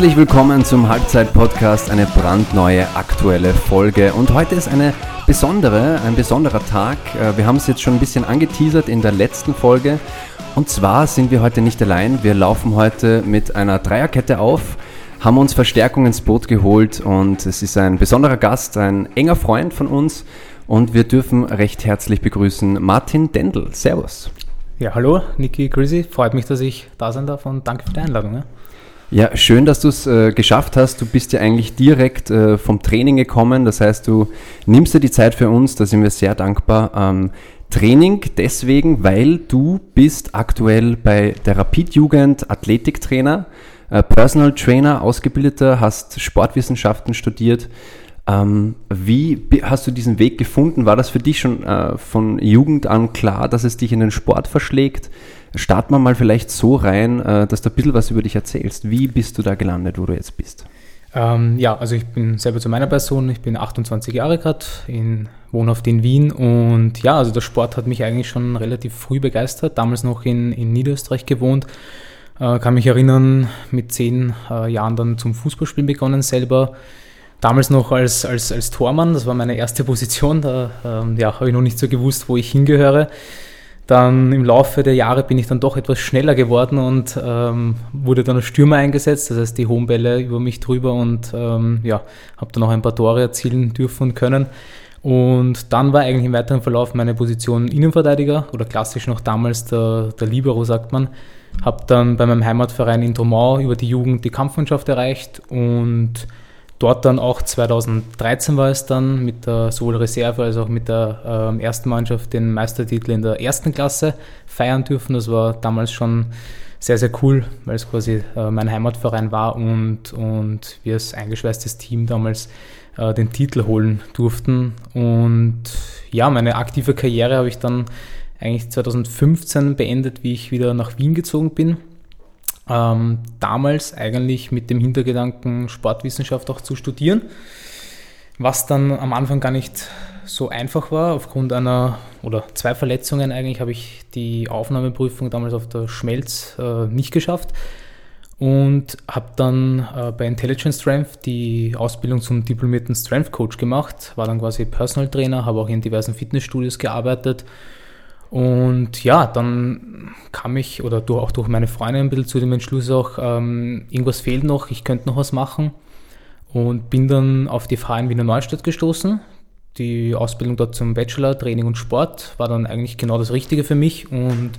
Herzlich willkommen zum Halbzeit-Podcast, eine brandneue aktuelle Folge. Und heute ist eine besondere, ein besonderer Tag. Äh, wir haben es jetzt schon ein bisschen angeteasert in der letzten Folge. Und zwar sind wir heute nicht allein. Wir laufen heute mit einer Dreierkette auf, haben uns Verstärkung ins Boot geholt und es ist ein besonderer Gast, ein enger Freund von uns. Und wir dürfen recht herzlich begrüßen Martin Dendel. Servus. Ja, hallo, Niki Grisi. Freut mich, dass ich da sein darf und danke für die Einladung. Ja. Ja, schön, dass du es äh, geschafft hast. Du bist ja eigentlich direkt äh, vom Training gekommen. Das heißt, du nimmst dir die Zeit für uns. Da sind wir sehr dankbar. Ähm, Training deswegen, weil du bist aktuell bei der Rapid-Jugend Athletiktrainer, äh, Personal Trainer, Ausgebildeter, hast Sportwissenschaften studiert. Ähm, wie hast du diesen Weg gefunden? War das für dich schon äh, von Jugend an klar, dass es dich in den Sport verschlägt? Starten wir mal vielleicht so rein, äh, dass du ein bisschen was über dich erzählst. Wie bist du da gelandet, wo du jetzt bist? Ähm, ja, also ich bin selber zu meiner Person. Ich bin 28 Jahre gerade, wohnhaft in Wien. Und ja, also der Sport hat mich eigentlich schon relativ früh begeistert. Damals noch in, in Niederösterreich gewohnt. Äh, kann mich erinnern, mit zehn äh, Jahren dann zum Fußballspielen begonnen selber. Damals noch als, als, als Tormann, das war meine erste Position. Da ähm, ja, habe ich noch nicht so gewusst, wo ich hingehöre. Dann im Laufe der Jahre bin ich dann doch etwas schneller geworden und ähm, wurde dann als Stürmer eingesetzt, das heißt die hohen Bälle über mich drüber und ähm, ja, habe dann auch ein paar Tore erzielen dürfen und können. Und dann war eigentlich im weiteren Verlauf meine Position Innenverteidiger oder klassisch noch damals der, der Libero, sagt man. Habe dann bei meinem Heimatverein in Tromau über die Jugend die Kampfmannschaft erreicht und dort dann auch 2013 war es dann mit der sowohl Reserve als auch mit der äh, ersten Mannschaft den Meistertitel in der ersten Klasse feiern dürfen. Das war damals schon sehr, sehr cool, weil es quasi äh, mein Heimatverein war und, und wir als eingeschweißtes Team damals äh, den Titel holen durften. Und ja, meine aktive Karriere habe ich dann eigentlich 2015 beendet, wie ich wieder nach Wien gezogen bin ähm, damals eigentlich mit dem Hintergedanken, Sportwissenschaft auch zu studieren, was dann am Anfang gar nicht so einfach war. Aufgrund einer oder zwei Verletzungen eigentlich habe ich die Aufnahmeprüfung damals auf der Schmelz äh, nicht geschafft und habe dann äh, bei Intelligent Strength die Ausbildung zum diplomierten Strength Coach gemacht, war dann quasi Personal Trainer, habe auch in diversen Fitnessstudios gearbeitet und ja, dann kam ich, oder durch, auch durch meine Freundin ein bisschen zu dem Entschluss auch, ähm, irgendwas fehlt noch, ich könnte noch was machen. Und bin dann auf die FH in Wiener Neustadt gestoßen. Die Ausbildung dort zum Bachelor, Training und Sport war dann eigentlich genau das Richtige für mich. Und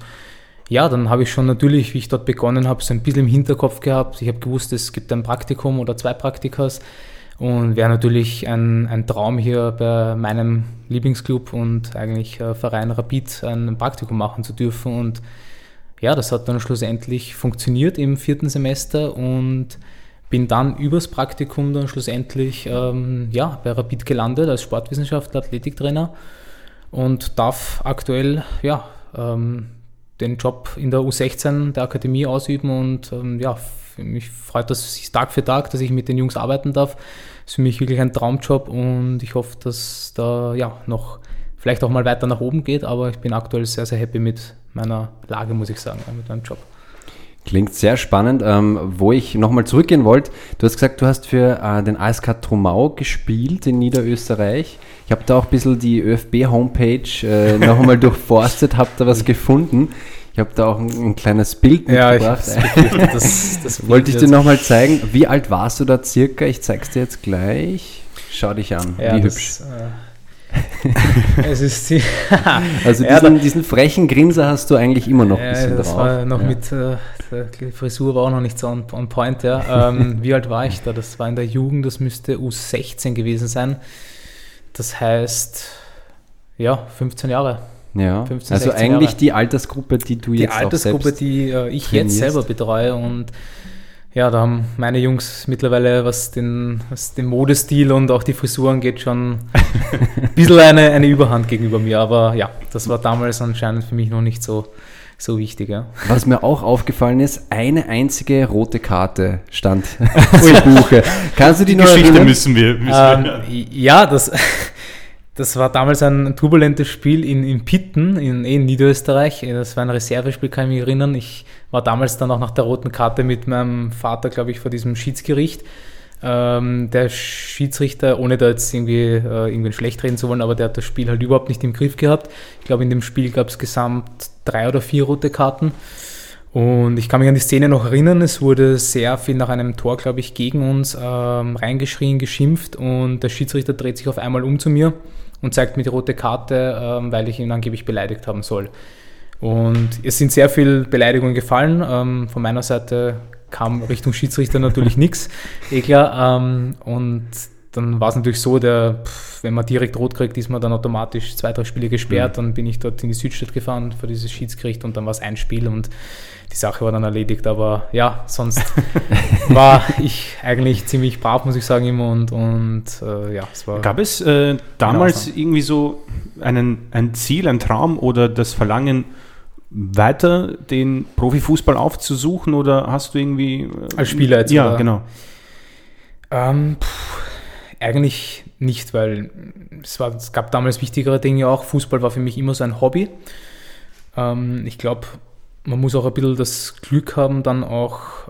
ja, dann habe ich schon natürlich, wie ich dort begonnen habe, so ein bisschen im Hinterkopf gehabt. Ich habe gewusst, es gibt ein Praktikum oder zwei Praktikas. Und wäre natürlich ein, ein Traum hier bei meinem Lieblingsclub und eigentlich äh, Verein Rapid ein Praktikum machen zu dürfen. Und ja, das hat dann schlussendlich funktioniert im vierten Semester und bin dann übers Praktikum dann schlussendlich ähm, ja, bei Rapid gelandet als Sportwissenschaftler, Athletiktrainer und darf aktuell ja, ähm, den Job in der U16 der Akademie ausüben und ähm, ja, mich freut das Tag für Tag, dass ich mit den Jungs arbeiten darf ist für mich wirklich ein Traumjob und ich hoffe, dass da ja noch vielleicht auch mal weiter nach oben geht, aber ich bin aktuell sehr, sehr happy mit meiner Lage, muss ich sagen, mit meinem Job. Klingt sehr spannend. Ähm, wo ich nochmal zurückgehen wollte, du hast gesagt, du hast für äh, den ASK Trumau gespielt in Niederösterreich. Ich habe da auch ein bisschen die ÖFB-Homepage äh, noch einmal durchforstet, habe da was gefunden. Ich habe da auch ein, ein, kleines Bild mitgebracht. Ja, das, das Wollte ich dir nochmal zeigen. Wie alt warst du da circa? Ich zeige es dir jetzt gleich. Schau dich an, ja, wie hübsch. Äh, es ist die also diesen, diesen, frechen Grinser hast du eigentlich immer noch ein bisschen das drauf. war noch ja. mit, äh, die Frisur war auch noch nicht so on, on point. Ja. Ähm, wie alt war ich da? Das war in der Jugend, das müsste U16 gewesen sein. Das heißt, ja, 15 Jahre. Ja, 15, also eigentlich Jahre. die Altersgruppe, die du die jetzt Die Altersgruppe, die äh, ich trainierst. jetzt selber betreue und ja, da haben meine Jungs mittlerweile, was den, was den Modestil und auch die Frisuren geht, schon ein bisschen eine, eine Überhand gegenüber mir. Aber ja, das war damals anscheinend für mich noch nicht so, so wichtig. Ja. Was mir auch aufgefallen ist, eine einzige rote Karte stand zu Buche. Kannst du die, die noch Geschichte erinnern? müssen wir. Müssen ähm, wir ja. ja, das Das war damals ein turbulentes Spiel in, in Pitten, in, in Niederösterreich. Das war ein Reservespiel, kann ich mich erinnern. Ich war damals dann auch nach der roten Karte mit meinem Vater, glaube ich, vor diesem Schiedsgericht. Ähm, der Schiedsrichter, ohne da jetzt irgendwie äh, irgendwen schlecht reden zu wollen, aber der hat das Spiel halt überhaupt nicht im Griff gehabt. Ich glaube, in dem Spiel gab es gesamt drei oder vier rote Karten. Und ich kann mich an die Szene noch erinnern, es wurde sehr viel nach einem Tor, glaube ich, gegen uns ähm, reingeschrien, geschimpft und der Schiedsrichter dreht sich auf einmal um zu mir und zeigt mir die rote Karte, ähm, weil ich ihn angeblich beleidigt haben soll. Und es sind sehr viele Beleidigungen gefallen. Ähm, von meiner Seite kam Richtung Schiedsrichter natürlich nichts, eh klar. Ähm, und dann war es natürlich so, der, pff, wenn man direkt rot kriegt, ist man dann automatisch zwei, drei Spiele gesperrt. Mhm. Dann bin ich dort in die Südstadt gefahren für dieses Schiedsgericht und dann war es ein Spiel und die Sache war dann erledigt. Aber ja, sonst war ich eigentlich ziemlich brav, muss ich sagen, immer und, und äh, ja, es war. Gab es äh, damals irgendwie so einen, ein Ziel, ein Traum oder das Verlangen, weiter den Profifußball aufzusuchen oder hast du irgendwie. Äh, Als Spieler jetzt? Ja, oder? genau. Ähm, pff, eigentlich nicht, weil es, war, es gab damals wichtigere Dinge auch. Fußball war für mich immer so ein Hobby. Ähm, ich glaube, man muss auch ein bisschen das Glück haben, dann auch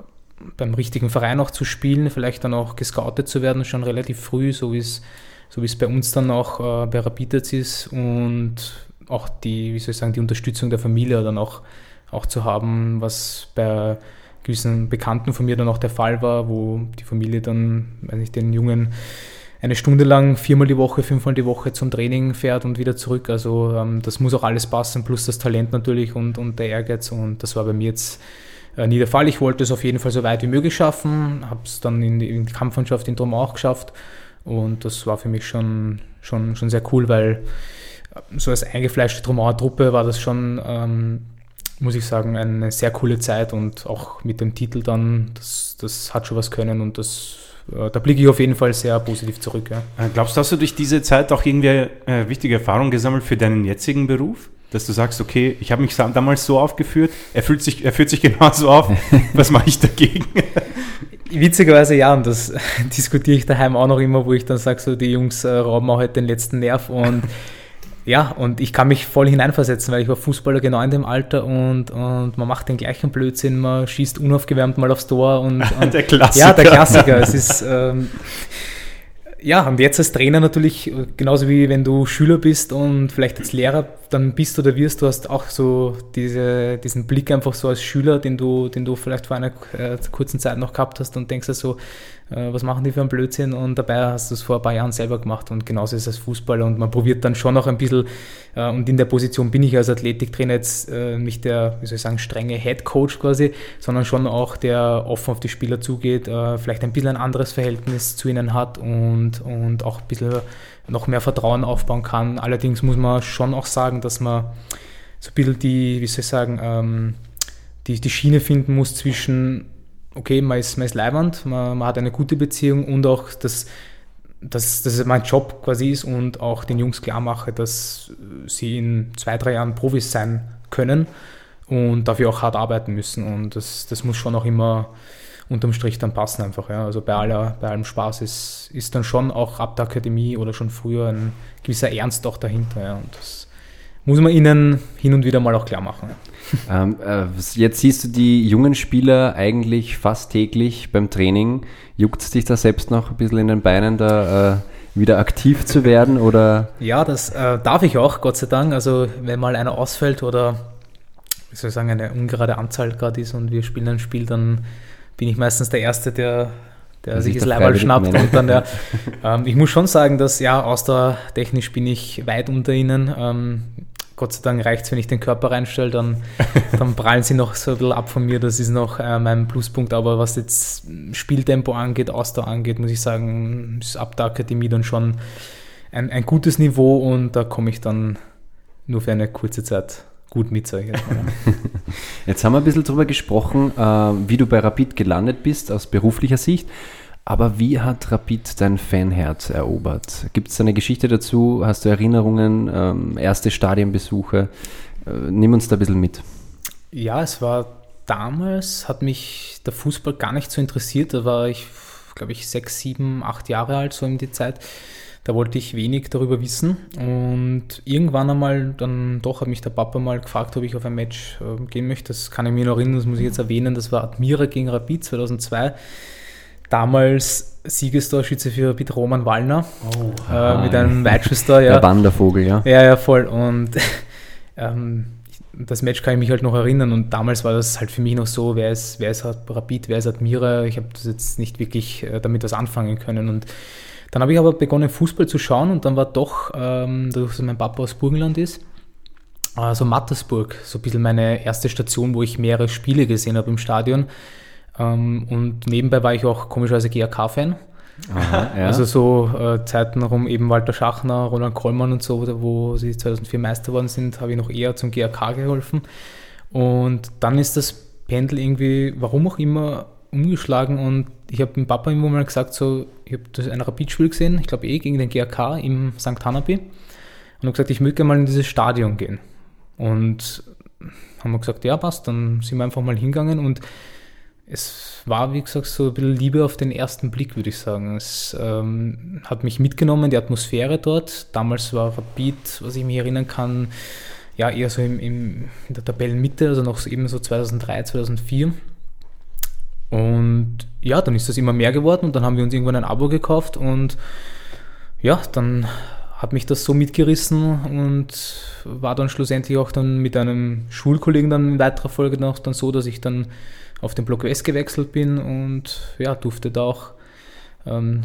beim richtigen Verein auch zu spielen, vielleicht dann auch gescoutet zu werden, schon relativ früh, so wie es so wie es bei uns dann auch äh, bei Rapid ist und auch die, wie soll ich sagen, die Unterstützung der Familie dann auch, auch zu haben, was bei gewissen Bekannten von mir dann auch der Fall war, wo die Familie dann, weiß ich, den Jungen eine Stunde lang viermal die Woche, fünfmal die Woche zum Training fährt und wieder zurück. Also ähm, das muss auch alles passen, plus das Talent natürlich und, und der Ehrgeiz. Und das war bei mir jetzt äh, nie der Fall. Ich wollte es auf jeden Fall so weit wie möglich schaffen, habe es dann in in Kampfmannschaft in Drum auch geschafft. Und das war für mich schon, schon, schon sehr cool, weil so als eingefleischte Tromauer-Truppe war das schon, ähm, muss ich sagen, eine sehr coole Zeit und auch mit dem Titel dann, das, das hat schon was können und das, da blicke ich auf jeden Fall sehr positiv zurück. Ja. Äh, glaubst du, hast du durch diese Zeit auch irgendwie äh, wichtige Erfahrungen gesammelt für deinen jetzigen Beruf? Dass du sagst, okay, ich habe mich damals so aufgeführt, er fühlt sich, er führt sich genauso auf, was mache ich dagegen? Witzigerweise ja, und das diskutiere ich daheim auch noch immer, wo ich dann sage, so die Jungs äh, rauben auch halt den letzten Nerv und ja, und ich kann mich voll hineinversetzen, weil ich war Fußballer genau in dem Alter und, und man macht den gleichen Blödsinn, man schießt unaufgewärmt mal aufs Tor und, und der Klassiker. Ja, der Klassiker. es ist ähm, ja, und jetzt als Trainer natürlich, genauso wie wenn du Schüler bist und vielleicht als Lehrer dann bist oder wirst, du hast auch so diese, diesen Blick einfach so als Schüler, den du, den du vielleicht vor einer äh, kurzen Zeit noch gehabt hast und denkst so, äh, was machen die für einen Blödsinn und dabei hast du es vor ein paar Jahren selber gemacht und genauso ist es als Fußballer und man probiert dann schon noch ein bisschen äh, und in der Position bin ich als Athletiktrainer jetzt äh, nicht der, wie soll ich sagen, strenge Head Coach quasi, sondern schon auch der offen auf die Spieler zugeht, äh, vielleicht ein bisschen ein anderes Verhältnis zu ihnen hat und, und auch ein bisschen noch mehr Vertrauen aufbauen kann. Allerdings muss man schon auch sagen, dass man so ein bisschen die, wie soll ich sagen, ähm, die, die Schiene finden muss zwischen, okay, man ist, man ist leibend, man, man hat eine gute Beziehung und auch, dass, dass, dass es mein Job quasi ist und auch den Jungs klar mache, dass sie in zwei, drei Jahren Profis sein können und dafür auch hart arbeiten müssen. Und das, das muss schon auch immer unterm Strich dann passen einfach. Ja. Also bei, aller, bei allem Spaß ist, ist dann schon auch ab der Akademie oder schon früher ein gewisser Ernst auch dahinter. Ja. Und das muss man ihnen hin und wieder mal auch klar machen. Ähm, äh, jetzt siehst du die jungen Spieler eigentlich fast täglich beim Training. Juckt es dich da selbst noch ein bisschen in den Beinen, da äh, wieder aktiv zu werden? Oder? Ja, das äh, darf ich auch, Gott sei Dank. Also wenn mal einer ausfällt oder wie soll ich sagen, eine ungerade Anzahl gerade ist und wir spielen ein Spiel, dann bin ich meistens der Erste, der, der sich das Leiberl schnappt. Und dann der, ähm, ich muss schon sagen, dass ja, ausdauertechnisch bin ich weit unter ihnen. Ähm, Gott sei Dank reicht es, wenn ich den Körper reinstelle, dann, dann prallen sie noch so ein bisschen ab von mir. Das ist noch äh, mein Pluspunkt. Aber was jetzt Spieltempo angeht, Ausdauer angeht, muss ich sagen, ist ab der Akademie dann schon ein, ein gutes Niveau und da komme ich dann nur für eine kurze Zeit gut mit, sage ich jetzt mal. Jetzt haben wir ein bisschen darüber gesprochen, äh, wie du bei Rapid gelandet bist aus beruflicher Sicht. Aber wie hat Rapid dein Fanherz erobert? Gibt es eine Geschichte dazu? Hast du Erinnerungen, ähm, erste Stadienbesuche? Äh, nimm uns da ein bisschen mit. Ja, es war damals, hat mich der Fußball gar nicht so interessiert. Da war ich, glaube ich, sechs, sieben, acht Jahre alt, so in die Zeit. Da wollte ich wenig darüber wissen. Und irgendwann einmal, dann doch hat mich der Papa mal gefragt, ob ich auf ein Match äh, gehen möchte. Das kann ich mir noch erinnern, das muss ich jetzt erwähnen. Das war Admira gegen Rapid 2002. Damals Siegestorschütze für Rapid Roman Wallner Oh, äh, mit einem Weitschuster. Ja. Der Wandervogel, ja. Ja, ja, voll. Und ähm, das Match kann ich mich halt noch erinnern. Und damals war das halt für mich noch so, wer ist, wer ist Rapid, wer ist Admira. Ich habe das jetzt nicht wirklich äh, damit was anfangen können. Und dann habe ich aber begonnen, Fußball zu schauen. Und dann war doch, ähm, dadurch, dass mein Papa aus Burgenland ist, also Mattersburg, so ein bisschen meine erste Station, wo ich mehrere Spiele gesehen habe im Stadion. Ähm, und nebenbei war ich auch komischerweise GAK-Fan. Ja. Also so äh, Zeiten rum eben Walter Schachner, Roland Kollmann und so, wo sie 2004 Meister geworden sind, habe ich noch eher zum GAK geholfen. Und dann ist das Pendel irgendwie, warum auch immer, umgeschlagen und ich habe dem Papa irgendwo mal gesagt, so, ich habe das ein Rapidspiel gesehen, ich glaube eh gegen den GAK im St. Hanapi und habe gesagt, ich möchte mal in dieses Stadion gehen. Und haben wir gesagt, ja passt, dann sind wir einfach mal hingegangen und es war, wie gesagt, so ein bisschen Liebe auf den ersten Blick, würde ich sagen. Es ähm, hat mich mitgenommen, die Atmosphäre dort. Damals war Rapid, was ich mich erinnern kann, ja, eher so im, im, in der Tabellenmitte, also noch so eben so 2003, 2004. Und ja, dann ist das immer mehr geworden und dann haben wir uns irgendwann ein Abo gekauft und ja, dann hat mich das so mitgerissen und war dann schlussendlich auch dann mit einem Schulkollegen dann in weiterer Folge noch dann so, dass ich dann auf den Block West gewechselt bin und ja, durfte da auch ähm,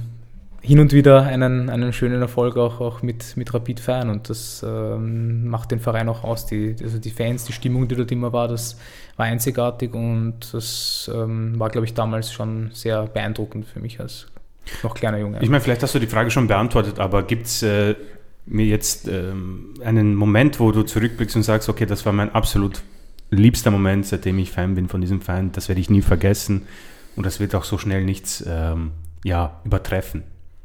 hin und wieder einen, einen schönen Erfolg auch, auch mit, mit Rapid feiern und das ähm, macht den Verein auch aus. Die, also die Fans, die Stimmung, die dort immer war, das war einzigartig und das ähm, war, glaube ich, damals schon sehr beeindruckend für mich als noch kleiner Junge. Ich meine, vielleicht hast du die Frage schon beantwortet, aber gibt es äh, mir jetzt ähm, einen Moment, wo du zurückblickst und sagst, okay, das war mein absolut liebster Moment, seitdem ich Fan bin von diesem Verein, das werde ich nie vergessen und das wird auch so schnell nichts ähm, ja, übertreffen.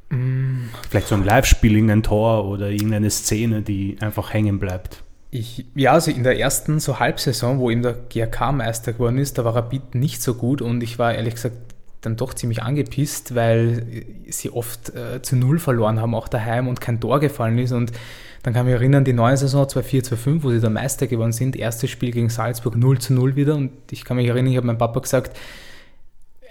Mm. Vielleicht so ein Live-Spiel, irgendein Tor oder irgendeine Szene, die einfach hängen bleibt. Ich, ja, also in der ersten so Halbsaison, wo eben der GRK Meister geworden ist, da war Rapid nicht so gut und ich war ehrlich gesagt dann doch ziemlich angepisst, weil sie oft äh, zu Null verloren haben, auch daheim und kein Tor gefallen ist und dann kann ich mich erinnern, die neue Saison 2-4, 2-5, wo sie der Meister geworden sind, erstes Spiel gegen Salzburg 0 zu 0 wieder. Und ich kann mich erinnern, ich habe meinem Papa gesagt,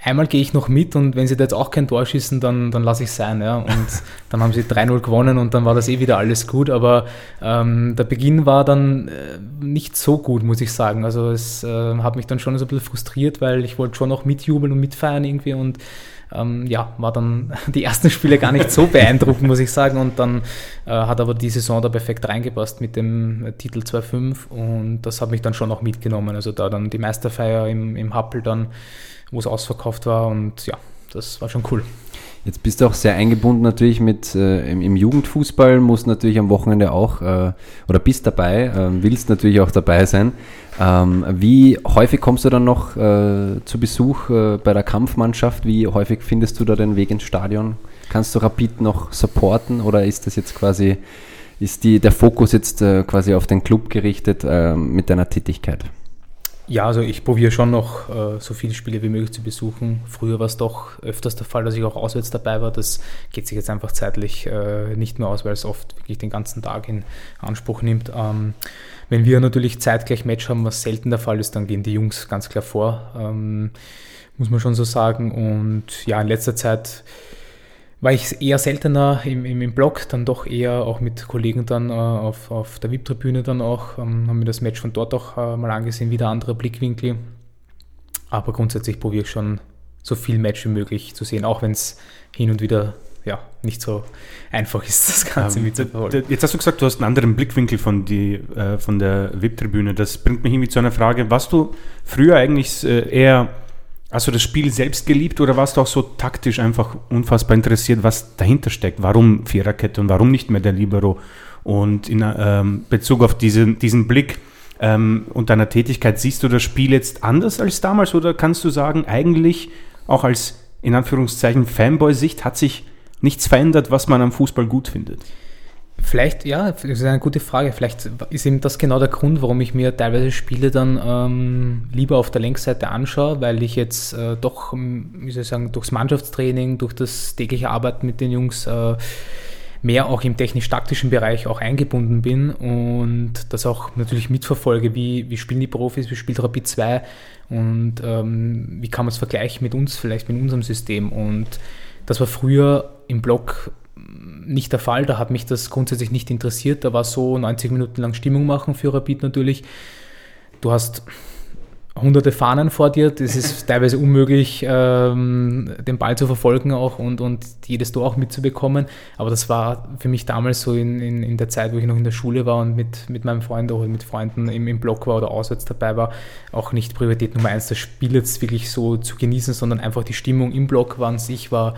einmal gehe ich noch mit und wenn sie da jetzt auch kein Tor schießen, dann, dann lasse ich es sein. Ja. Und dann haben sie 3-0 gewonnen und dann war das eh wieder alles gut. Aber ähm, der Beginn war dann äh, nicht so gut, muss ich sagen. Also es äh, hat mich dann schon so ein bisschen frustriert, weil ich wollte schon noch mitjubeln und mitfeiern irgendwie und ähm, ja, war dann die ersten Spiele gar nicht so beeindruckend, muss ich sagen. Und dann äh, hat aber die Saison da perfekt reingepasst mit dem äh, Titel 2-5 und das hat mich dann schon auch mitgenommen. Also da dann die Meisterfeier im, im Happel dann, wo es ausverkauft war und ja, das war schon cool. Jetzt bist du auch sehr eingebunden natürlich mit äh, im, im, Jugendfußball, musst natürlich am Wochenende auch äh, oder bist dabei, äh, willst natürlich auch dabei sein. Ähm, wie häufig kommst du dann noch äh, zu Besuch äh, bei der Kampfmannschaft? Wie häufig findest du da den Weg ins Stadion? Kannst du Rapid noch supporten oder ist das jetzt quasi, ist die, der Fokus jetzt äh, quasi auf den Club gerichtet mit deiner Tätigkeit? Ja, also ich probiere schon noch äh, so viele Spiele wie möglich zu besuchen. Früher war es doch öfters der Fall, dass ich auch auswärts dabei war. Das geht sich jetzt einfach zeitlich äh, nicht mehr aus, weil es oft wirklich den ganzen Tag in Anspruch nimmt. Ähm, wenn wir natürlich zeitgleich Match haben, was selten der Fall ist, dann gehen die Jungs ganz klar vor, ähm, muss man schon so sagen. Und ja, in letzter Zeit war ich eher seltener im, im, im Blog, dann doch eher auch mit Kollegen dann äh, auf, auf der VIP-Tribüne dann auch, ähm, haben mir das Match von dort auch äh, mal angesehen, wieder andere Blickwinkel. Aber grundsätzlich probiere ich schon so viel Match wie möglich zu sehen, auch wenn es hin und wieder ja, nicht so einfach ist, das Ganze ähm, mitzuverfolgen. Jetzt hast du gesagt, du hast einen anderen Blickwinkel von, die, äh, von der VIP-Tribüne. Das bringt mich irgendwie zu einer Frage. Warst du früher eigentlich äh, eher Hast du das Spiel selbst geliebt oder warst du auch so taktisch einfach unfassbar interessiert, was dahinter steckt? Warum Viererkette und warum nicht mehr der Libero? Und in ähm, Bezug auf diesen, diesen Blick ähm, und deiner Tätigkeit, siehst du das Spiel jetzt anders als damals oder kannst du sagen, eigentlich auch als in Anführungszeichen Fanboy-Sicht hat sich nichts verändert, was man am Fußball gut findet? Vielleicht, ja, das ist eine gute Frage. Vielleicht ist eben das genau der Grund, warum ich mir teilweise Spiele dann ähm, lieber auf der Längsseite anschaue, weil ich jetzt äh, doch, ähm, wie soll ich sagen, durchs Mannschaftstraining, durch das tägliche Arbeiten mit den Jungs äh, mehr auch im technisch-taktischen Bereich auch eingebunden bin und das auch natürlich mitverfolge, wie, wie spielen die Profis, wie spielt Rapid 2 und ähm, wie kann man es vergleichen mit uns, vielleicht mit unserem System. Und das war früher im Blog nicht der Fall, da hat mich das grundsätzlich nicht interessiert. Da war so 90 Minuten lang Stimmung machen für Rapid natürlich. Du hast hunderte Fahnen vor dir. Das ist teilweise unmöglich, ähm, den Ball zu verfolgen auch und, und jedes Tor auch mitzubekommen. Aber das war für mich damals so in, in, in der Zeit, wo ich noch in der Schule war und mit, mit meinem Freund oder mit Freunden im, im Block war oder auswärts dabei war, auch nicht Priorität Nummer eins, das Spiel jetzt wirklich so zu genießen, sondern einfach die Stimmung im Block war an sich war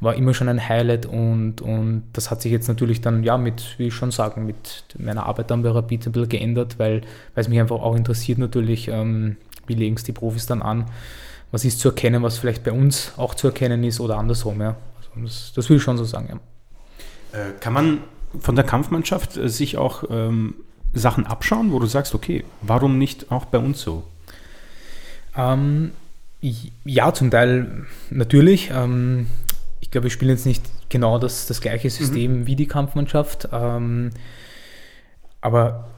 war immer schon ein Highlight und, und das hat sich jetzt natürlich dann, ja, mit, wie ich schon sagen, mit meiner Arbeit dann bei Rapid ein bisschen geändert, weil, weil es mich einfach auch interessiert natürlich, ähm, wie legen es die Profis dann an? Was ist zu erkennen, was vielleicht bei uns auch zu erkennen ist oder andersrum, ja. Also das, das will ich schon so sagen, ja. Äh, kann man von der Kampfmannschaft äh, sich auch ähm, Sachen abschauen, wo du sagst, okay, warum nicht auch bei uns so? Ähm, ja, zum Teil natürlich. Ähm, ich glaube, wir spielen jetzt nicht genau das, das gleiche System mhm. wie die Kampfmannschaft. Ähm, aber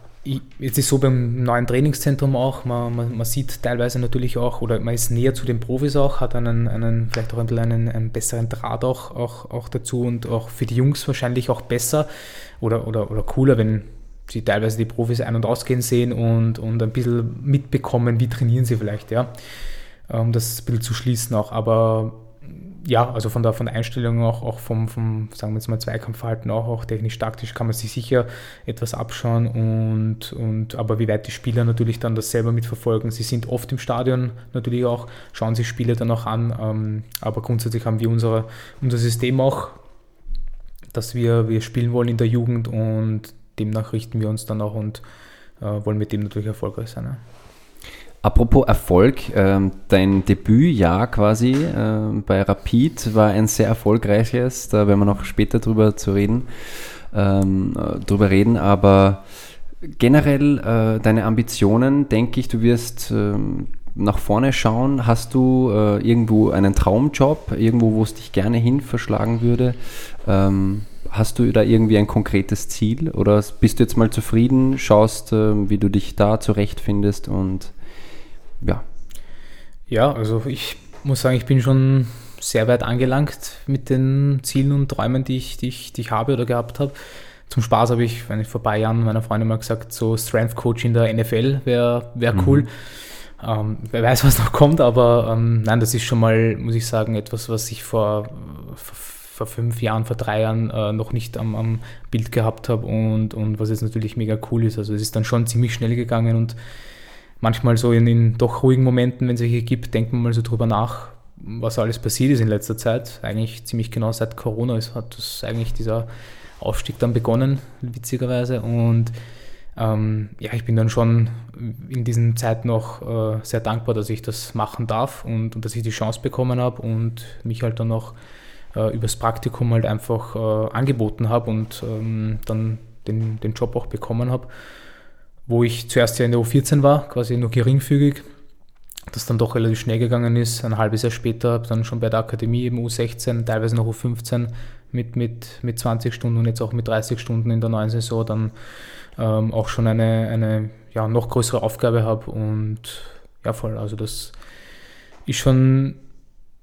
Jetzt ist so beim neuen Trainingszentrum auch, man, man, man, sieht teilweise natürlich auch, oder man ist näher zu den Profis auch, hat einen, einen vielleicht auch ein bisschen einen, einen besseren Draht auch, auch, auch dazu und auch für die Jungs wahrscheinlich auch besser oder, oder, oder cooler, wenn sie teilweise die Profis ein- und ausgehen sehen und, und ein bisschen mitbekommen, wie trainieren sie vielleicht, ja. Um das ein bisschen zu schließen auch. Aber ja, also von der, von der Einstellung auch, auch vom, vom, sagen wir jetzt mal, Zweikampfverhalten auch, auch technisch-taktisch kann man sich sicher etwas abschauen und, und aber wie weit die Spieler natürlich dann das selber mitverfolgen. Sie sind oft im Stadion natürlich auch, schauen sich Spiele dann auch an, ähm, aber grundsätzlich haben wir unsere, unser System auch, dass wir, wir spielen wollen in der Jugend und demnach richten wir uns dann auch und äh, wollen mit dem natürlich erfolgreich sein. Ja. Apropos Erfolg, ähm, dein Debütjahr quasi äh, bei Rapid war ein sehr erfolgreiches, da werden wir noch später drüber zu reden, ähm, äh, drüber reden, aber generell äh, deine Ambitionen, denke ich, du wirst ähm, nach vorne schauen. Hast du äh, irgendwo einen Traumjob, irgendwo, wo es dich gerne hin verschlagen würde? Ähm, hast du da irgendwie ein konkretes Ziel oder bist du jetzt mal zufrieden, schaust, wie du dich da zurechtfindest und ja. Ja, also ich muss sagen, ich bin schon sehr weit angelangt mit den Zielen und Träumen, die ich, die ich, die ich habe oder gehabt habe. Zum Spaß habe ich, wenn ich vor ein paar Jahren meiner Freundin mal gesagt, so Strength Coach in der NFL wäre wär mhm. cool. Ähm, wer weiß, was noch kommt, aber ähm, nein, das ist schon mal, muss ich sagen, etwas, was ich vor, vor, vor fünf Jahren, vor drei Jahren äh, noch nicht am, am Bild gehabt habe und, und was jetzt natürlich mega cool ist. Also es ist dann schon ziemlich schnell gegangen und manchmal so in, in doch ruhigen Momenten, wenn es welche gibt, denkt man mal so drüber nach, was alles passiert ist in letzter Zeit. Eigentlich ziemlich genau seit Corona ist, hat das eigentlich dieser Aufstieg dann begonnen, witzigerweise. Und ähm, ja, ich bin dann schon in diesen Zeiten noch äh, sehr dankbar, dass ich das machen darf und, und dass ich die Chance bekommen habe und mich halt dann noch äh, übers Praktikum halt einfach äh, angeboten habe und ähm, dann den, den Job auch bekommen habe wo ich zuerst ja in der U14 war, quasi nur geringfügig, das dann doch relativ schnell gegangen ist. Ein halbes Jahr später habe dann schon bei der Akademie eben U16, teilweise noch U15 mit, mit, mit 20 Stunden und jetzt auch mit 30 Stunden in der neuen Saison dann ähm, auch schon eine, eine ja, noch größere Aufgabe habe und ja voll, also das ist schon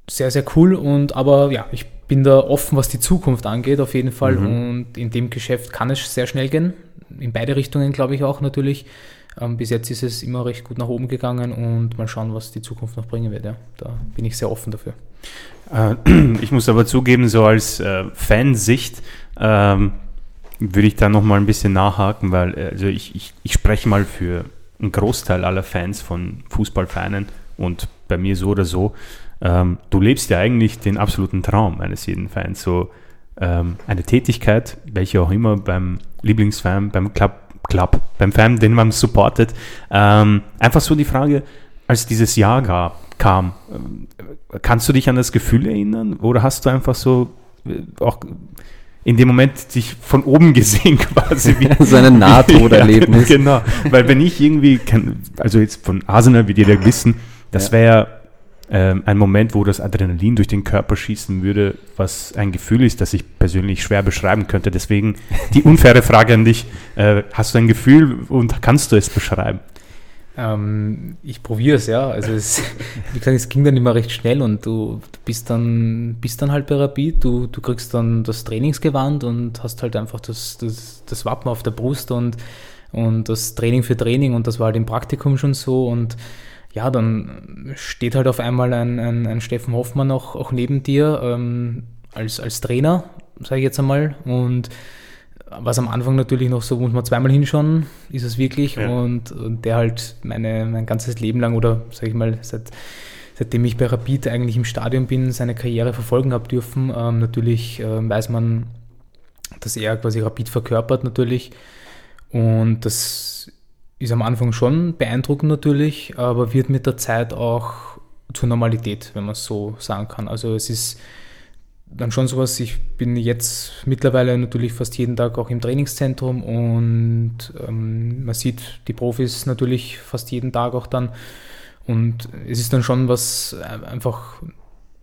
sehr, sehr cool und aber ja, ich bin da offen, was die Zukunft angeht, auf jeden Fall. Mhm. Und in dem Geschäft kann es sehr schnell gehen in beide Richtungen, glaube ich auch natürlich. Ähm, bis jetzt ist es immer recht gut nach oben gegangen und mal schauen, was die Zukunft noch bringen wird. Ja. Da bin ich sehr offen dafür. Äh, ich muss aber zugeben, so als äh, Fansicht ähm, würde ich da nochmal ein bisschen nachhaken, weil äh, also ich, ich, ich spreche mal für einen Großteil aller Fans von Fußballfanen und bei mir so oder so. Ähm, du lebst ja eigentlich den absoluten Traum eines jeden Fans. So ähm, eine Tätigkeit, welche auch immer beim Lieblingsfan, beim Club, Club beim Fan, den man supportet. Ähm, einfach so die Frage, als dieses Jahr gab, kam, äh, kannst du dich an das Gefühl erinnern oder hast du einfach so äh, auch in dem Moment dich von oben gesehen quasi. Wie, so ein Nahtoderlebnis. Ja, genau, weil wenn ich irgendwie, also jetzt von Arsenal, wie die da wissen, das wäre ähm, ein Moment, wo das Adrenalin durch den Körper schießen würde, was ein Gefühl ist, das ich persönlich schwer beschreiben könnte. Deswegen die unfaire Frage an dich, äh, hast du ein Gefühl und kannst du es beschreiben? Ähm, ich probiere es, ja. Also es, wie gesagt, es ging dann immer recht schnell und du, du bist dann bist dann halt bei Rapid, du, du kriegst dann das Trainingsgewand und hast halt einfach das, das, das Wappen auf der Brust und, und das Training für Training und das war halt im Praktikum schon so und ja, dann steht halt auf einmal ein, ein, ein Steffen Hoffmann auch, auch neben dir ähm, als, als Trainer, sage ich jetzt einmal und was am Anfang natürlich noch so, muss man zweimal hinschauen, ist es wirklich. Ja. Und, und, der halt meine, mein ganzes Leben lang oder sage ich mal, seit, seitdem ich bei Rapid eigentlich im Stadion bin, seine Karriere verfolgen habe dürfen. Ähm, natürlich äh, weiß man, dass er quasi Rapid verkörpert natürlich. Und das ist am Anfang schon beeindruckend natürlich, aber wird mit der Zeit auch zur Normalität, wenn man es so sagen kann. Also es ist dann schon sowas, ich bin jetzt mittlerweile natürlich fast jeden Tag auch im Trainingszentrum und ähm, man sieht die Profis natürlich fast jeden Tag auch dann. Und es ist dann schon was äh, einfach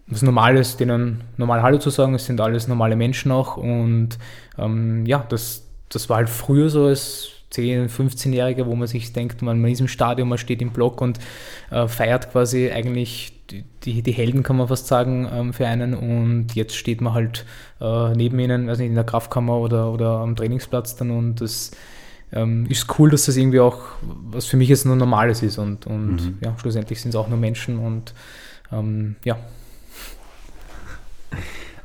was Normales, denen normal Hallo zu sagen. Es sind alles normale Menschen auch. Und ähm, ja, das, das war halt früher so als 10-, 15-Jähriger, wo man sich denkt, man, man ist im Stadion, man steht im Block und äh, feiert quasi eigentlich die, die, Helden, kann man fast sagen, ähm, für einen. Und jetzt steht man halt äh, neben ihnen, weiß nicht, in der Kraftkammer oder, oder am Trainingsplatz dann und das ähm, ist cool, dass das irgendwie auch, was für mich jetzt nur Normales ist und, und mhm. ja, schlussendlich sind es auch nur Menschen und ähm, ja.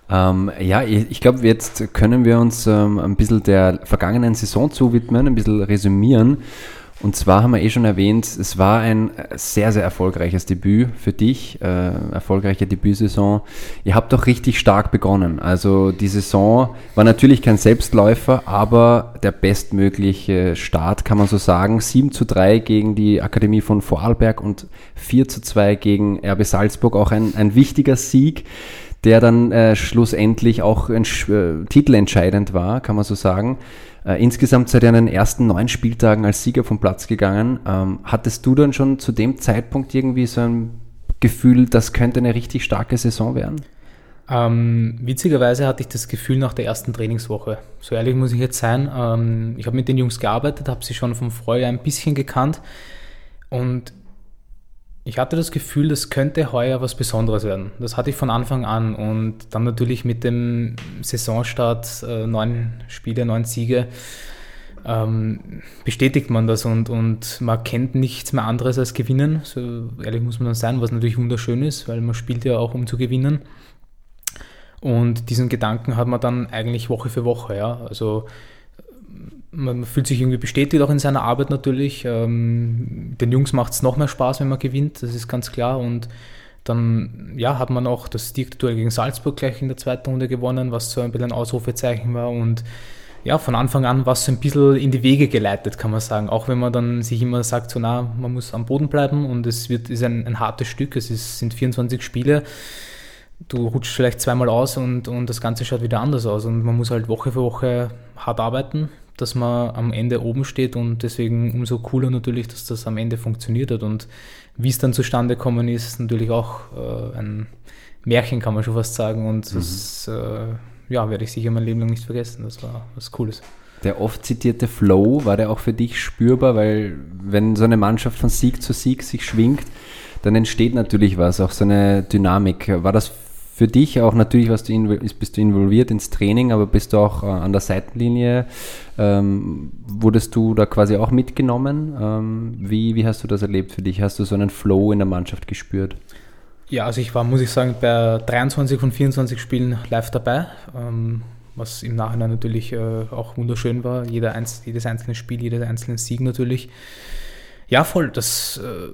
Ähm, ja, ich, ich glaube, jetzt können wir uns ähm, ein bisschen der vergangenen Saison zuwidmen, ein bisschen resümieren. Und zwar haben wir eh schon erwähnt, es war ein sehr, sehr erfolgreiches Debüt für dich, äh, erfolgreiche Debütsaison. Ihr habt doch richtig stark begonnen. Also die Saison war natürlich kein Selbstläufer, aber der bestmögliche Start, kann man so sagen. 7 zu 3 gegen die Akademie von Vorarlberg und 4 zu 2 gegen RB Salzburg, auch ein, ein wichtiger Sieg der dann äh, schlussendlich auch ein, äh, titelentscheidend war, kann man so sagen. Äh, insgesamt an den ersten neun Spieltagen als Sieger vom Platz gegangen. Ähm, hattest du dann schon zu dem Zeitpunkt irgendwie so ein Gefühl, das könnte eine richtig starke Saison werden? Ähm, witzigerweise hatte ich das Gefühl nach der ersten Trainingswoche. So ehrlich muss ich jetzt sein. Ähm, ich habe mit den Jungs gearbeitet, habe sie schon vom Vorjahr ein bisschen gekannt und ich hatte das Gefühl, das könnte heuer was Besonderes werden. Das hatte ich von Anfang an und dann natürlich mit dem Saisonstart, äh, neun Spiele, neun Siege, ähm, bestätigt man das und, und man kennt nichts mehr anderes als gewinnen. So ehrlich muss man dann sein, was natürlich wunderschön ist, weil man spielt ja auch um zu gewinnen. Und diesen Gedanken hat man dann eigentlich Woche für Woche, ja. Also man fühlt sich irgendwie bestätigt auch in seiner Arbeit natürlich. Ähm, den Jungs macht es noch mehr Spaß, wenn man gewinnt, das ist ganz klar. Und dann ja, hat man auch das Duell gegen Salzburg gleich in der zweiten Runde gewonnen, was so ein bisschen ein Ausrufezeichen war. Und ja, von Anfang an war es so ein bisschen in die Wege geleitet, kann man sagen. Auch wenn man dann sich immer sagt, so na, man muss am Boden bleiben und es wird, ist ein, ein hartes Stück, es ist, sind 24 Spiele. Du rutschst vielleicht zweimal aus und, und das Ganze schaut wieder anders aus. Und man muss halt Woche für Woche hart arbeiten, dass man am Ende oben steht und deswegen umso cooler natürlich, dass das am Ende funktioniert hat und wie es dann zustande gekommen ist, natürlich auch äh, ein Märchen, kann man schon fast sagen und mhm. das äh, ja, werde ich sicher mein Leben lang nicht vergessen. Das war was Cooles. Der oft zitierte Flow, war der auch für dich spürbar, weil wenn so eine Mannschaft von Sieg zu Sieg sich schwingt, dann entsteht natürlich was, auch so eine Dynamik. War das für dich auch natürlich, was du bist du involviert ins Training, aber bist du auch äh, an der Seitenlinie? Ähm, wurdest du da quasi auch mitgenommen? Ähm, wie, wie hast du das erlebt für dich? Hast du so einen Flow in der Mannschaft gespürt? Ja, also ich war, muss ich sagen, bei 23 von 24 Spielen live dabei, ähm, was im Nachhinein natürlich äh, auch wunderschön war. Jeder einz jedes einzelne Spiel, jeder einzelne Sieg natürlich. Ja, voll. Das äh,